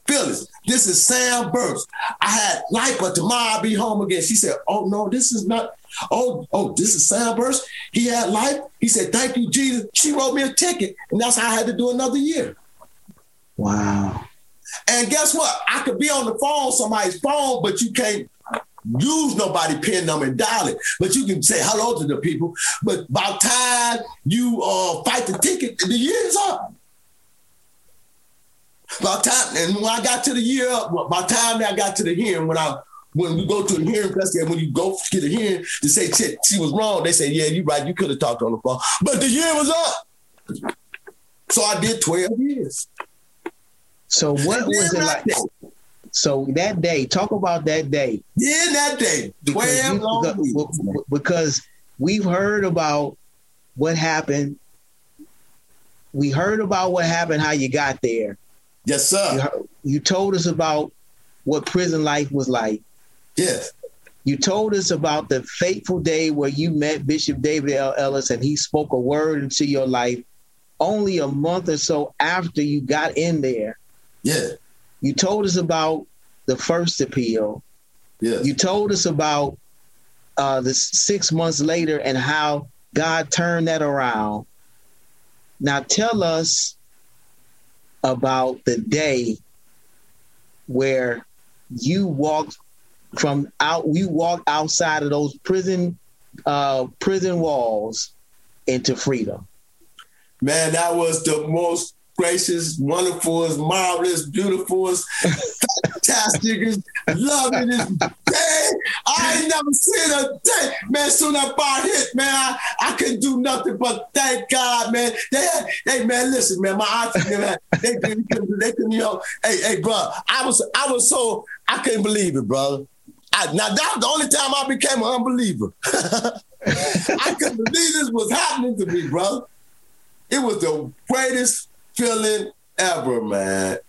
Phyllis, this is Sam Burst. I had life, but tomorrow I'll be home again. She said, Oh no, this is not. Oh, oh, this is Sam Burst. He had life. He said, Thank you, Jesus. She wrote me a ticket, and that's how I had to do another year.
Wow.
And guess what? I could be on the phone, somebody's phone, but you can't use nobody pin number and dial it. But you can say hello to the people. But by the time you uh, fight the ticket, the year's up. By time, and when I got to the year up, by time I got to the hearing, when I when we go to a hearing investigation, when you go get a hearing to say shit, she was wrong, they say, yeah, you're right, you could have talked on the phone. But the year was up. So I did 12 years.
So what was it like? So that day, talk about that day.
Yeah, that day, twelve long
because, because we've heard about what happened. We heard about what happened, how you got there.
Yes, sir.
You, you told us about what prison life was like.
Yes.
You told us about the fateful day where you met Bishop David L. Ellis and he spoke a word into your life only a month or so after you got in there.
Yeah.
You told us about the first appeal.
Yeah.
You told us about uh, the six months later and how God turned that around. Now tell us about the day where you walked from out you walked outside of those prison uh prison walls into freedom.
Man that was the most gracious, wonderful, marvelous, beautiful, fantastic, loving this day. I ain't never seen a day. Man, soon that bar hit, man, I, I couldn't do nothing but thank God, man. They hey man, listen, man, my auntie, man, they, they, they, they couldn't, you know, hey, hey, bro, I was I was so I couldn't believe it, brother. I, now that was the only time I became an unbeliever. I couldn't believe this was happening to me, brother. It was the greatest feeling ever, man.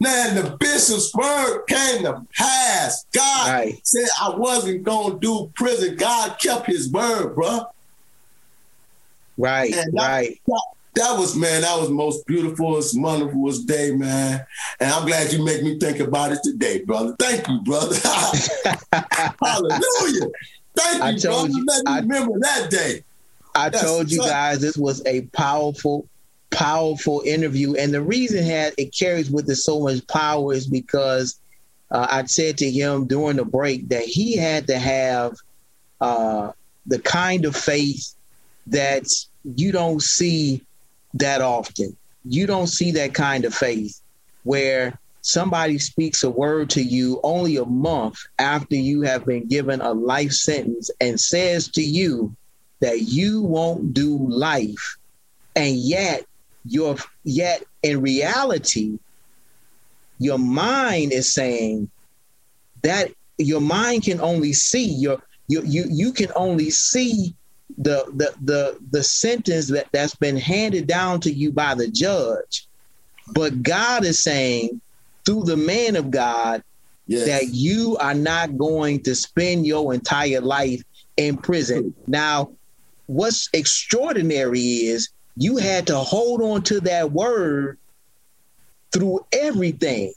Man, the bishop's word came to pass. God right. said I wasn't gonna do prison. God kept his word, bro.
Right, that, right.
That, that, was man, that was the most beautiful, most wonderful day, man. And I'm glad you make me think about it today, brother. Thank you, brother. Hallelujah. Thank I you, brother. You, Let me I, remember that day.
I That's told you guys this was a powerful powerful interview. And the reason that it carries with it so much power is because uh, I said to him during the break that he had to have uh, the kind of faith that you don't see that often. You don't see that kind of faith where somebody speaks a word to you only a month after you have been given a life sentence and says to you that you won't do life. And yet your yet in reality, your mind is saying that your mind can only see your you you you can only see the the the the sentence that that's been handed down to you by the judge. But god is saying through the man of god yes. that you are not going to spend your entire life in prison. Now what's extraordinary is you had to hold on to that word through everything.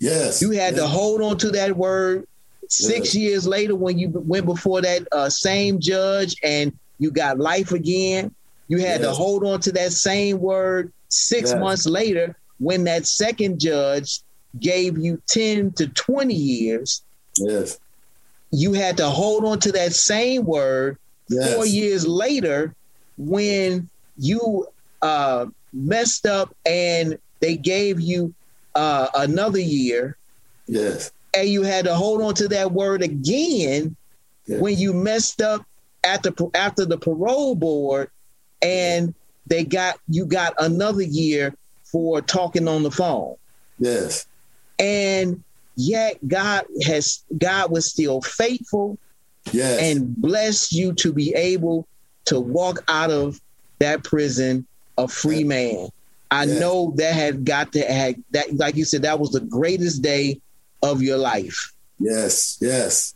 Yes.
You had
yes.
to hold on to that word six yes. years later when you went before that uh, same judge and you got life again. You had yes. to hold on to that same word six months later when that second judge gave you 10 to 20 years.
Yes.
You had to hold on to that same word four years later when you uh, messed up and they gave you uh, another year.
Yes.
And you had to hold on to that word again yes. when you messed up at the after the parole board and they got you got another year for talking on the phone.
Yes.
And yet God has God was still faithful
yes.
and blessed you to be able to walk out of that prison a free man. I yeah. know that had got to had that like you said that was the greatest day of your life.
Yes, yes,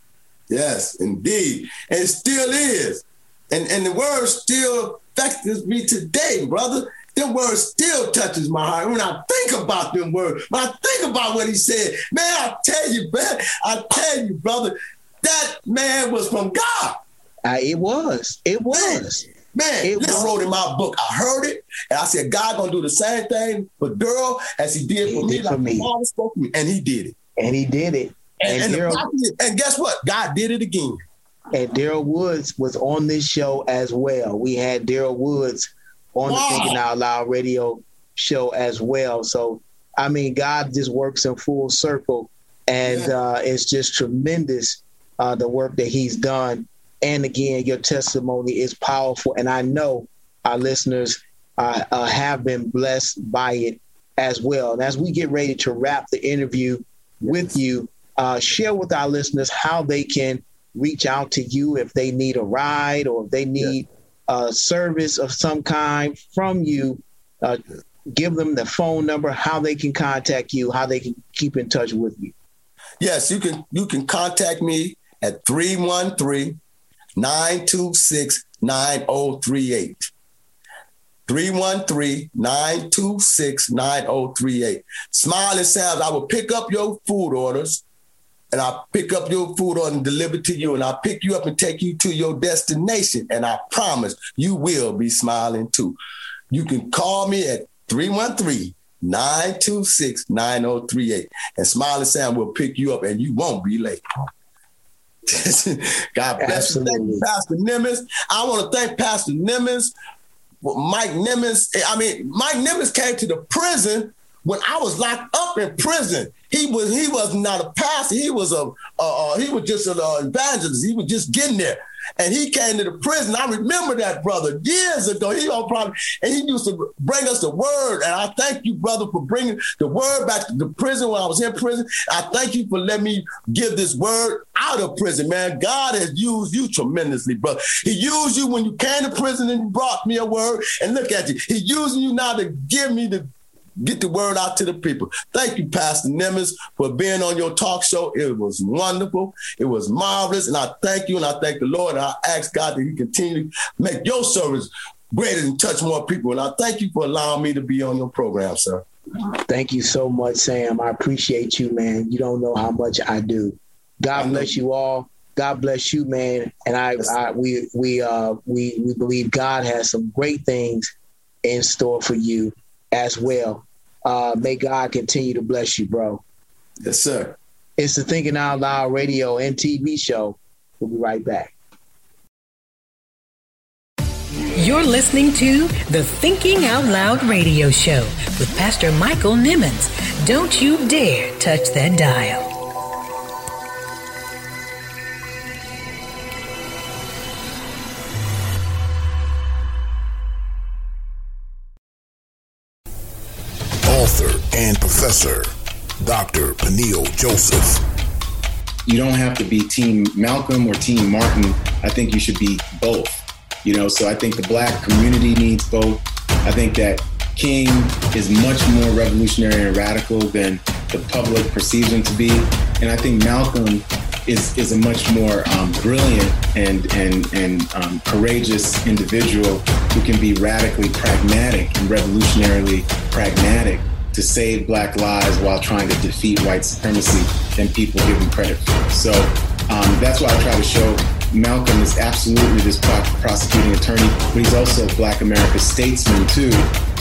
yes, indeed, and still is. And and the word still affects me today, brother. Them words still touches my heart when I think about them words. When I think about what he said, man, I tell you, man, I tell you, brother, that man was from God.
Uh, it was. It was.
Man,
It
this
was.
wrote in my book. I heard it, and I said, God gonna do the same thing for Daryl as he did
He
for me.
for
like
me.
the Father spoke to me, and he did it.
And he did it.
And,
And
and, the
Daryl-
and guess what? God did it again.
And Daryl Woods was on this show as well. We had Daryl Woods on
Wow.
the Thinking Out Loud radio show as well. So, I mean, God just works in full circle. And
Yeah.
uh, it's just tremendous uh, the work that he's done. And again, your testimony is powerful. And I know our listeners uh, uh, have been blessed by it as well. And as we get ready to wrap the interview with you, uh, share with our listeners how they can reach out to you if they need a ride or if they need a service of some kind from you. Uh, give them the phone number, how they can contact you, how they can keep in touch with you.
Yes, you can you can contact me at 313-926-9038. 313-926-9038. Smiling Sam's, I will pick up your food orders and I pick up your food order and deliver to you and I pick you up and take you to your destination and I promise you will be smiling too. You can call me at 313 926 9038. And Smiling Sam will pick you up and you won't be late. God bless you. Thank you, Pastor Nimmons. I want to thank Pastor Nimmons, Mike Nimmons. I mean, Mike Nimmons came to the prison when I was locked up in prison. He was he was not a pastor. He was a uh, he was just an uh, evangelist. He was just getting there. And he came to the prison. I remember that brother years ago. He on probably and he used to bring us the word. And I thank you, brother, for bringing the word back to the prison when I was in prison. I thank you for letting me give this word out of prison, man. God has used you tremendously, brother. He used you when you came to prison and brought me a word. And look at you. He using you now to give me the get the word out to the people. Thank you, Pastor Nimmons, for being on your talk show. It was wonderful. It was marvelous. And I thank you and I thank the Lord. And I ask God that He continue to make your service greater and touch more people. And I thank you for allowing me to be on your program, sir.
Thank you so much, Sam. I appreciate you, man. You don't know how much I do. God
I
bless you all. God bless you, man. And I, I we we uh we we believe God has some great things in store for you as well. Uh may God continue to bless you, bro.
Yes, sir.
It's the Thinking Out Loud radio and TV show. We'll be right back.
You're listening to the Thinking Out Loud radio show with Pastor Michael Nimmons. Don't you dare touch that dial.
And professor, Dr. Peniel Joseph.
you don't have to be team Malcolm or team Martin. I think you should be both. You know, so I think the black community needs both. I think that King is much more revolutionary and radical than the public perceives him to be. And I think Malcolm is, is a much more um, brilliant and, and, and um, courageous individual who can be radically pragmatic and revolutionarily pragmatic to save black lives while trying to defeat white supremacy than people give him credit for. So um, that's why I try to show Malcolm is absolutely this pro- prosecuting attorney, but he's also a black America statesman too.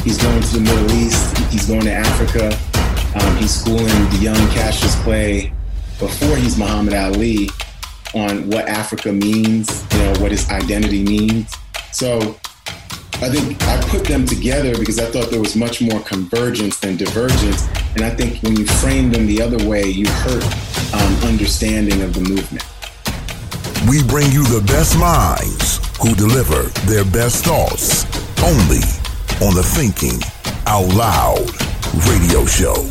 He's going to the Middle East, he's going to Africa, um, he's schooling the young Cassius Clay before he's Muhammad Ali on what Africa means, you know, what his identity means. So I think I put them together because I thought there was much more convergence than divergence. And I think when you frame them the other way, you hurt um, understanding of the movement.
We bring you the best minds who deliver their best thoughts only on the Thinking Out Loud radio show.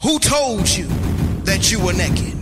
Who told you that you were naked?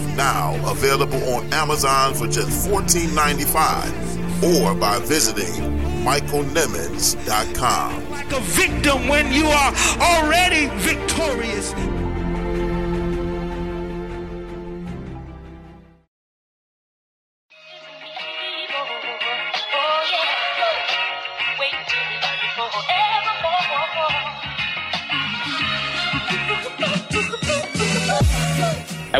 now, available on Amazon for just $14.95 or by visiting michaelnimmons.com.
Like a victim when you are already victorious.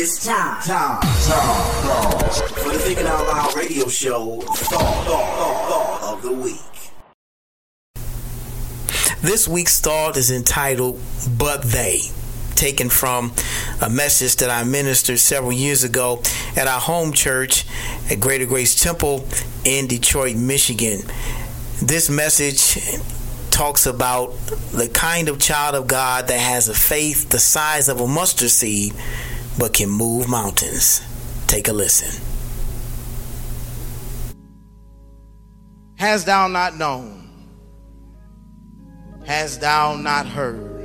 It's time, time, time, time for the Thinking Out Loud radio show thought, thought, thought of the week.
This week's thought is entitled But They, taken from a message that I ministered several years ago at our home church at Greater Grace Temple in Detroit, Michigan. This message talks about the kind of child of God that has a faith the size of a mustard seed but can move mountains. Take a listen.
Has thou not known? Has thou not heard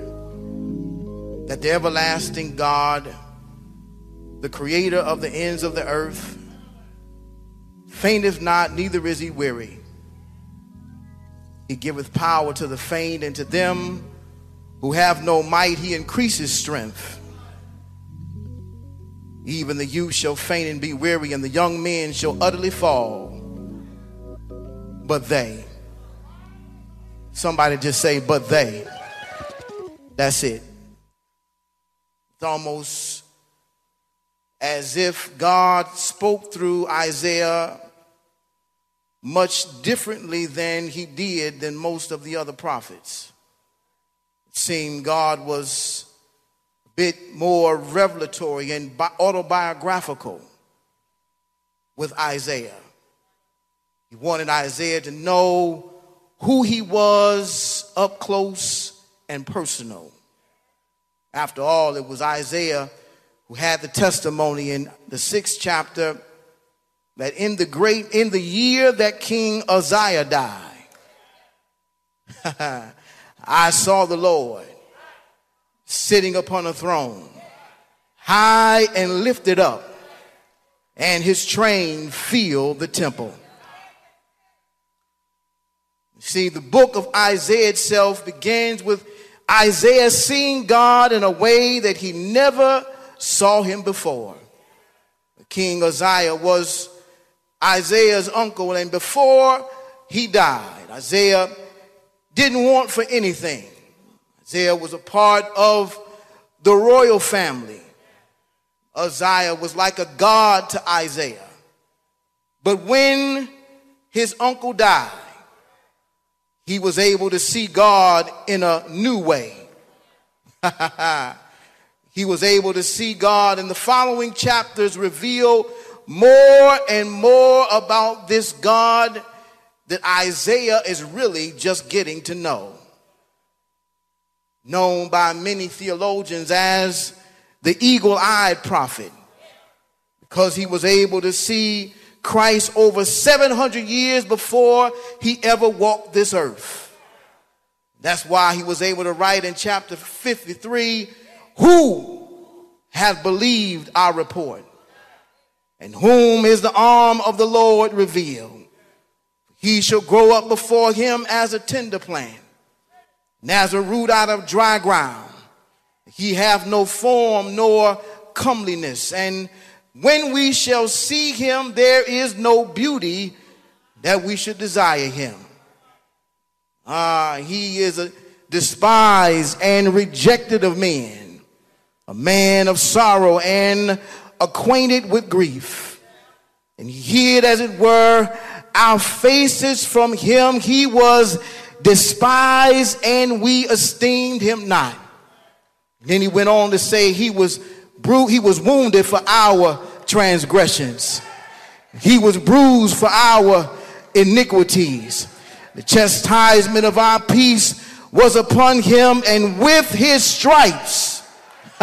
that the everlasting God, the creator of the ends of the earth, fainteth not, neither is he weary? He giveth power to the faint, and to them who have no might, he increases strength. Even the youth shall faint and be weary, and the young men shall utterly fall. But they, somebody just say, but they. That's it. It's almost as if God spoke through Isaiah much differently than he did than most of the other prophets. It seemed God was bit more revelatory and autobiographical with Isaiah. He wanted Isaiah to know who he was up close and personal. After all, it was Isaiah who had the testimony in the sixth chapter that in the great in the year that King Uzziah died, I saw the Lord sitting upon a throne, high and lifted up, and his train filled the temple. See, the book of Isaiah itself begins with Isaiah seeing God in a way that he never saw him before. King Uzziah was Isaiah's uncle, and before he died, Isaiah didn't want for anything Isaiah was a part of the royal family. Uzziah was like a god to Isaiah. But when his uncle died, he was able to see God in a new way. he was able to see God, and the following chapters reveal more and more about this God that Isaiah is really just getting to know known by many theologians as the eagle eyed prophet, because he was able to see Christ over 700 years before he ever walked this earth. That's why he was able to write in chapter 53 Who have believed our report? and whom is the arm of the Lord revealed. He shall grow up before him as a tender plant, and as a root out of dry ground. He hath no form nor comeliness, and when we shall see him, there is no beauty that we should desire him. Ah, he is a despised and rejected of men, a man of sorrow and acquainted with grief. And he hid, as it were, our faces from him. He was despised and we esteemed him not. Then he went on to say he was bru- he was wounded for our transgressions. He was bruised for our iniquities. The chastisement of our peace was upon him, and with his stripes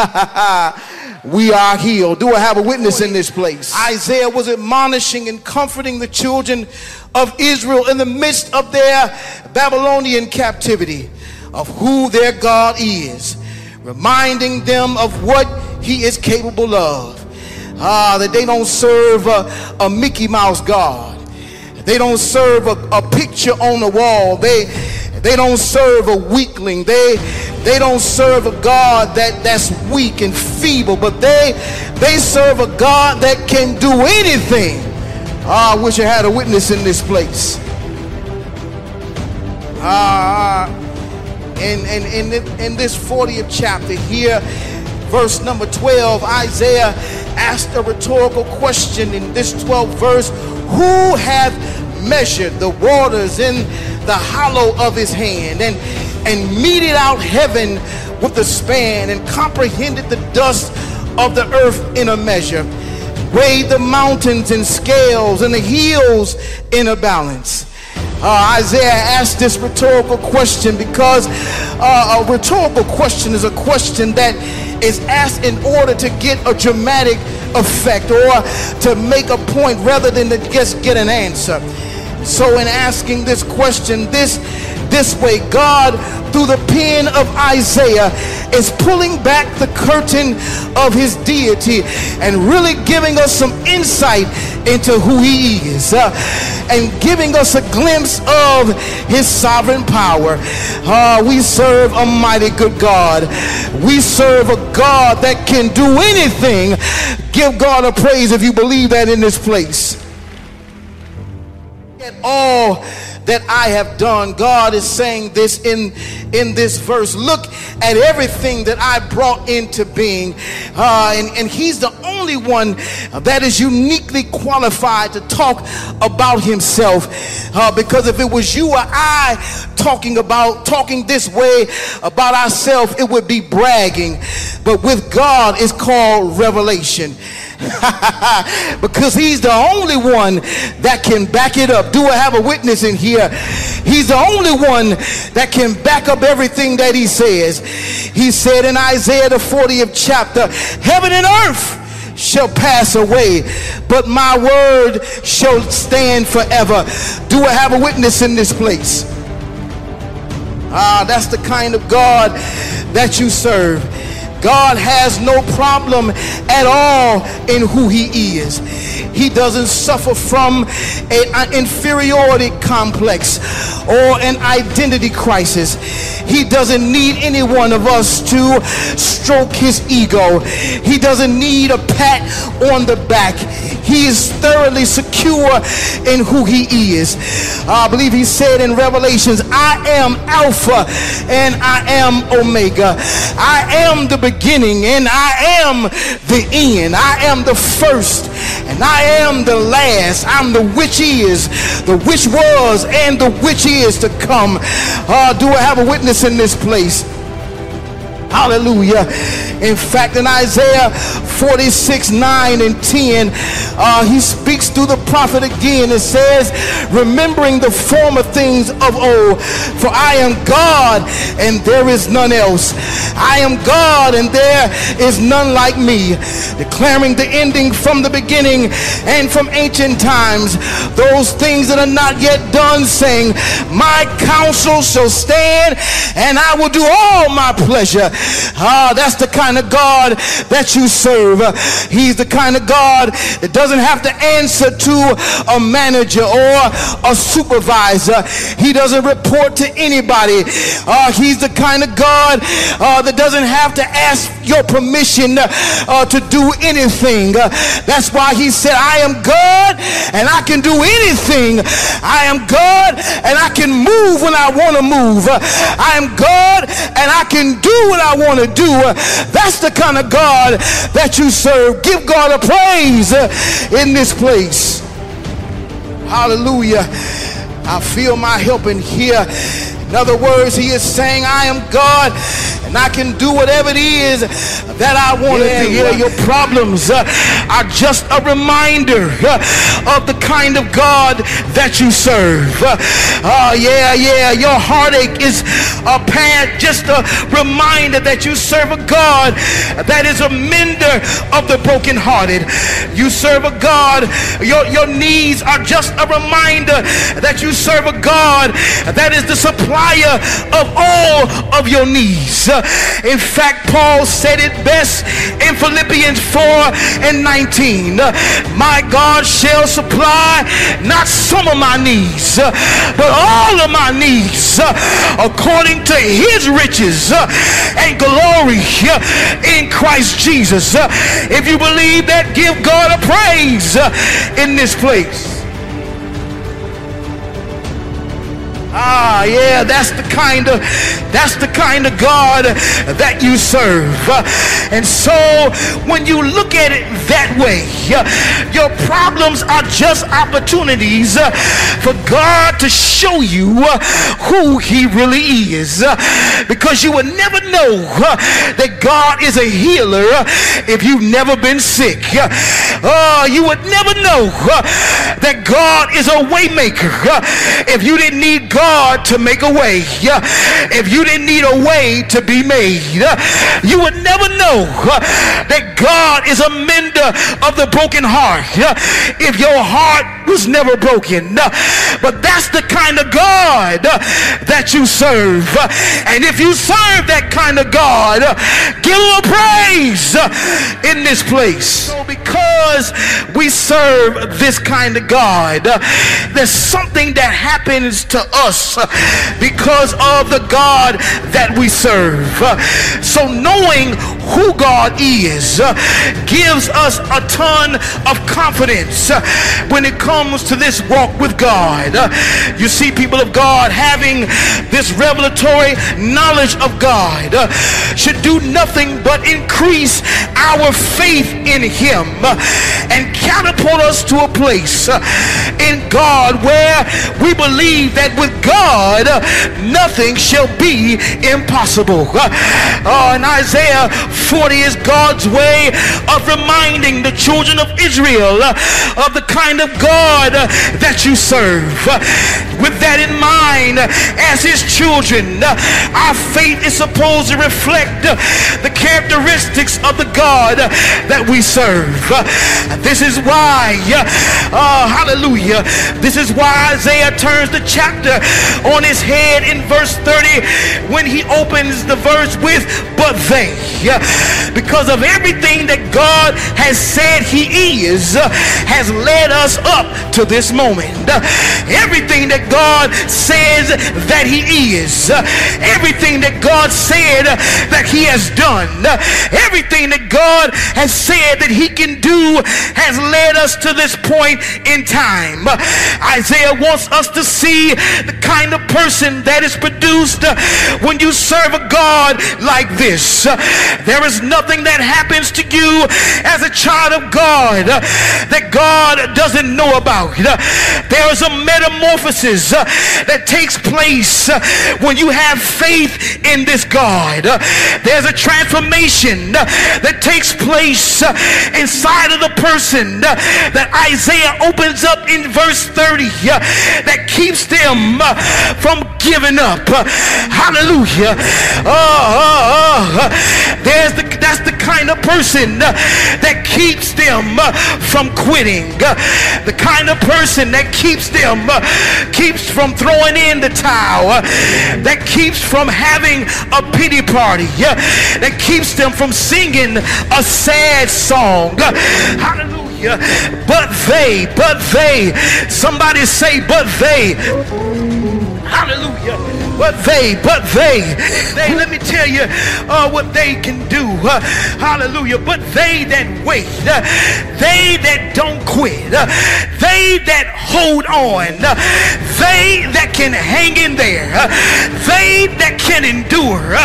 we are healed. Do I have a witness in this place? Isaiah was admonishing and comforting the children of Israel in the midst of their Babylonian captivity of who their God is, reminding them of what he is capable of. Ah, that they don't serve a, a Mickey Mouse God. They don't serve a, a picture on the wall. They they don't serve a weakling. They they don't serve a God that, that's weak and feeble, but they they serve a God that can do anything. Oh, I wish I had a witness in this place. Ah, in, in, in this 40th chapter here, verse number 12, Isaiah asked a rhetorical question in this 12th verse Who hath measured the waters in the hollow of his hand and, and meted out heaven with the span and comprehended the dust of the earth in a measure? weighed the mountains in scales and the hills in a balance. Uh, Isaiah asked this rhetorical question because uh, a rhetorical question is a question that is asked in order to get a dramatic effect or to make a point rather than to just get an answer. So, in asking this question, this this way, God, through the pen of Isaiah, is pulling back the curtain of his deity and really giving us some insight into who he is uh, and giving us a glimpse of his sovereign power. Uh, we serve a mighty good God. We serve a God that can do anything. Give God a praise if you believe that in this place. All that I have done. God is saying this in, in this verse. Look at everything that I brought into being. Uh, and, and He's the only one that is uniquely qualified to talk about Himself. Uh, because if it was you or I talking about, talking this way about ourselves, it would be bragging. But with God, it's called revelation. because he's the only one that can back it up. Do I have a witness in here? He's the only one that can back up everything that he says. He said in Isaiah the 40th chapter, heaven and earth shall pass away, but my word shall stand forever. Do I have a witness in this place? Ah, that's the kind of God that you serve. God has no problem at all in who he is. He doesn't suffer from an inferiority complex or an identity crisis. He doesn't need any one of us to stroke his ego. He doesn't need a pat on the back. He is thoroughly secure in who he is. I believe he said in Revelations, I am Alpha and I am Omega. I am the beginning and I am the end. I am the first and I am the last. I'm the which is, the which was, and the which is to come. Uh, do I have a witness in this place? Hallelujah. In fact, in Isaiah 46, 9 and 10, uh, he speaks through the prophet again and says, Remembering the former things of old, for I am God and there is none else. I am God and there is none like me. Declaring the ending from the beginning and from ancient times, those things that are not yet done, saying, My counsel shall stand and I will do all my pleasure Ah, that's the kind of God that you serve. He's the kind of God that doesn't have to answer to a manager or a supervisor. He doesn't report to anybody. Uh, he's the kind of God uh, that doesn't have to ask your permission uh, to do anything. That's why he said, I am God and I can do anything. I am God and I can move when I want to move. I am God and I can do what I want to do. That's the kind of God that you serve. Give God a praise in this place. Hallelujah. I feel my help in here. In other words, he is saying, I am God and I can do whatever it is that I want yeah, to do. Yeah, your problems uh, are just a reminder uh, of the kind of God that you serve. Uh, uh yeah, yeah, your heartache is a pant, just a reminder that you serve a God that is a mender of the brokenhearted. You serve a God, your, your needs are just a reminder that you serve a God that is the supplier of all of your needs. In fact, Paul said it best in Philippians 4 and 19. My God shall supply not some of my needs, but all of my needs according to his riches and glory in Christ Jesus. If you believe that, give God a praise in this place. Ah, yeah, that's the kind of that's the kind of God that you serve. And so when you look at it that way, your problems are just opportunities for God to show you who he really is. Because you would never know that God is a healer if you've never been sick. Uh, you would never know that God is a waymaker if you didn't need God God to make a way. If you didn't need a way to be made, you would never know that God is a mender of the broken heart. If your heart was never broken. But that's the kind of God that you serve. And if you serve that kind of God, give him a praise in this place. So because we serve this kind of God, there's something that happens to us us because of the God that we serve. So knowing who God is uh, gives us a ton of confidence uh, when it comes to this walk with God. Uh, you see people of God having this revelatory knowledge of God should do nothing but increase our faith in him and catapult us to a place in God where we believe that with God, nothing shall be impossible. Uh, in Isaiah 40 is God's way of reminding the children of Israel of the kind of God that you serve. With that in mind, as his children, our faith is supposed to reflect the characteristics of the God that we serve. This is why, uh, hallelujah, this is why Isaiah turns the chapter on his head in verse 30 when he opens the verse with, but they. Because of everything that God has said he is, uh, has led us up to this moment. Uh, everything that God says that he is, uh, everything that God said that he has done, everything that God has said that he can do has led us to this point in time. Isaiah wants us to see the kind of person that is produced uh, when you serve a God like this. There is nothing that happens to you as a child of God that God doesn't know about. There is a metamorphosis that takes place when you have faith in this God. There's a transformation that takes place inside of the person that Isaiah opens up in verse 30 that keeps them from giving up. Hallelujah. Oh, oh, oh. The that's the kind of person uh, that keeps them uh, from quitting. Uh, the kind of person that keeps them, uh, keeps from throwing in the towel, uh, that keeps from having a pity party, uh, that keeps them from singing a sad song. Uh, hallelujah. But they, but they, somebody say, but they. Hallelujah. But they, but they, they, let me tell you uh, what they can do. Uh, hallelujah. But they that wait, uh, they that don't quit, uh, they that hold on, uh, they that can hang in there, uh, they that can endure, uh,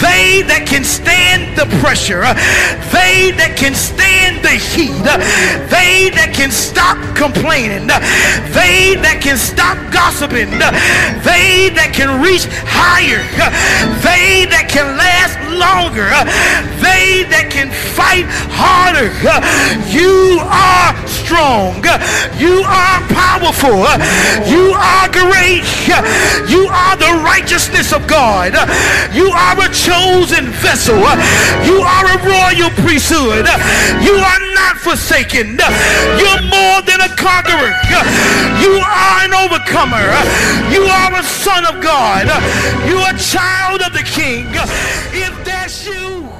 they that can stand the pressure, uh, they that can stand the heat, uh, they that can stop complaining, uh, they that can stop gossiping, uh, they that can reach higher, they that can last longer, they that can fight harder. You are strong, you are powerful, you are great, you are the righteousness of God, you are a chosen vessel, you are a royal priesthood, you are not forsaken, you're more than a conqueror, you are an overcomer, you are a son of God, you are a child of the King. If that's you.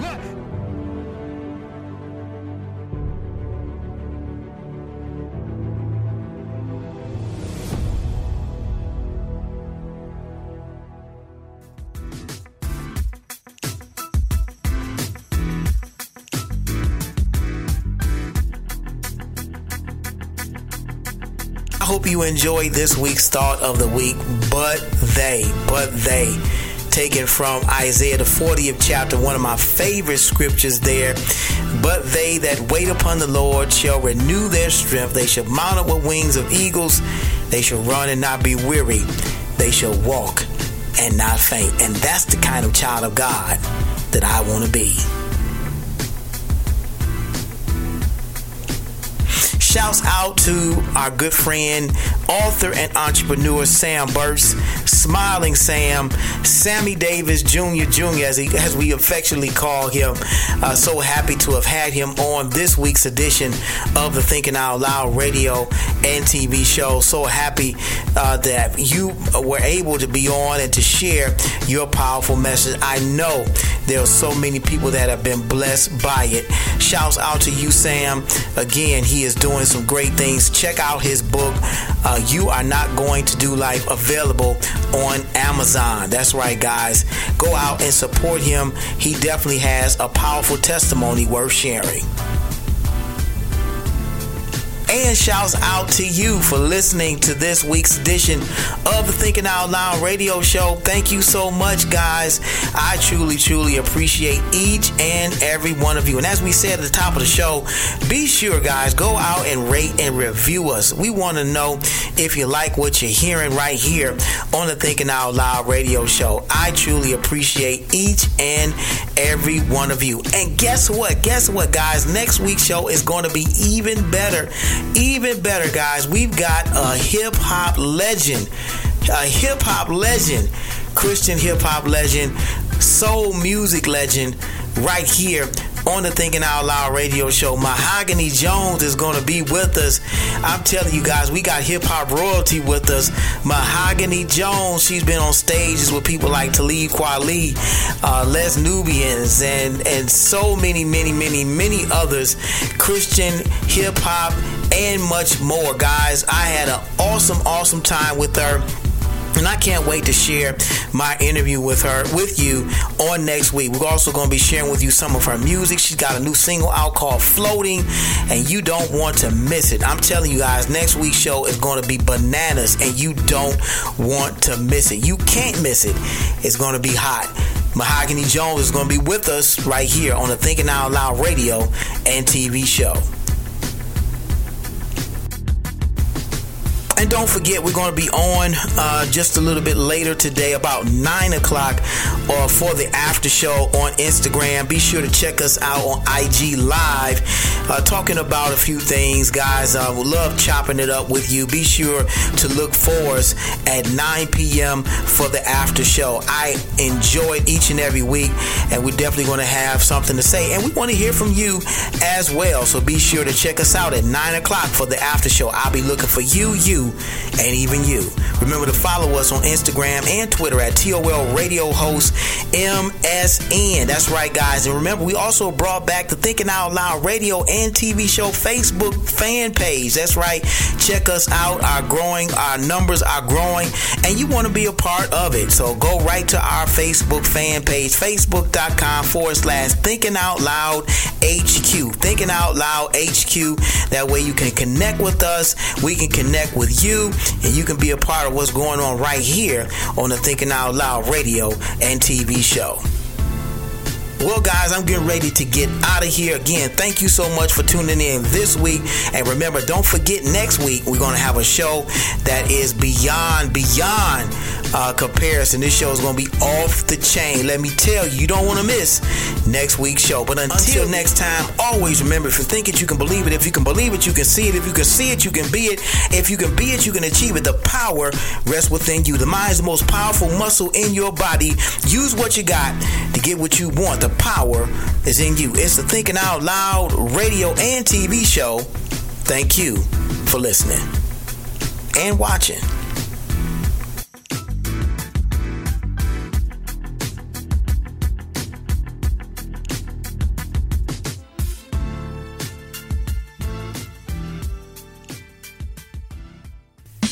You enjoyed this week's thought of the week. But they, but they, taken from Isaiah the 40th chapter, one of my favorite scriptures there. But they that wait upon the Lord shall renew their strength. They shall mount up with wings of eagles. They shall run and not be weary. They shall walk and not faint. And that's the kind of child of God that I want to be. Shouts out to our good friend, author and entrepreneur Sam Burst, Smiling Sam, Sammy Davis Jr. Jr. as he as we affectionately call him. Uh, so happy to have had him on this week's edition of the Thinking Out Loud radio and TV show. So happy uh, that you were able to be on and to share your powerful message. I know there are so many people that have been blessed by it. Shouts out to you, Sam. Again, he is doing some great things. Check out his book, uh, You Are Not Going to Do Life, available on Amazon. That's right, guys. Go out and support him. He definitely has a powerful testimony worth sharing. And shouts out to you for listening to this week's edition of the Thinking Out Loud radio show. Thank you so much, guys. I truly, truly appreciate each and every one of you. And as we said at the top of the show, be sure, guys, go out and rate and review us. We want to know if you like what you're hearing right here on the Thinking Out Loud radio show. I truly appreciate each and every one of you. And guess what? Guess what, guys? Next week's show is going to be even better. Even better, guys. We've got a hip hop legend, a hip hop legend, Christian hip hop legend, soul music legend, right here on the Thinking Out Loud radio show. Mahogany Jones is going to be with us. I'm telling you guys, we got hip hop royalty with us. Mahogany Jones, she's been on stages with people like Talib Kweli, uh, Les Nubians, and and so many, many, many, many others. Christian hip hop and much more, guys. I had an awesome, awesome time with her. And I can't wait to share my interview with her with you on next week. We're also going to be sharing with you some of her music. She's got a new single out called Floating, and you don't want to miss it. I'm telling you guys, next week's show is going to be bananas, and you don't want to miss it. You can't miss it. It's going to be hot. Mahogany Jones is going to be with us right here on the Thinking Out Loud radio and TV show. And don't forget, we're going to be on uh, just a little bit later today, about 9 o'clock, uh, for the after show on Instagram. Be sure to check us out on IG Live, uh, talking about a few things, guys. I uh, would love chopping it up with you. Be sure to look for us at 9 p.m. for the after show. I enjoy it each and every week, and we're definitely going to have something to say. And we want to hear from you as well. So be sure to check us out at 9 o'clock for the after show. I'll be looking for you, you, and even you. Remember to follow us on Instagram and Twitter at TOL Radio Host MSN. That's right, guys. And remember, we also brought back the Thinking Out Loud radio and TV show Facebook fan page. That's right. Check us out. Our growing, our numbers are growing, and you want to be a part of it. So go right to our Facebook fan page, facebook.com forward slash Thinking Out Loud HQ. Thinking Out Loud HQ. That way you can connect with us. We can connect with you, and you can be a part of what's going on right here on the Thinking Out Loud radio and TV show. Well, guys, I'm getting ready to get out of here again. Thank you so much for tuning in this week. And remember, don't forget next week we're going to have a show that is beyond, beyond uh, comparison. This show is going to be off the chain. Let me tell you, you don't want to miss next week's show. But until next time, always remember if you think it, you can believe it. If you can believe it, you can see it. If you can see it, you can be it. If you can be it, you can achieve it. The power rests within you. The mind is the most powerful muscle in your body. Use what you got to get what you want. The power is in you. It's the Thinking Out Loud radio and TV show. Thank you for listening and watching.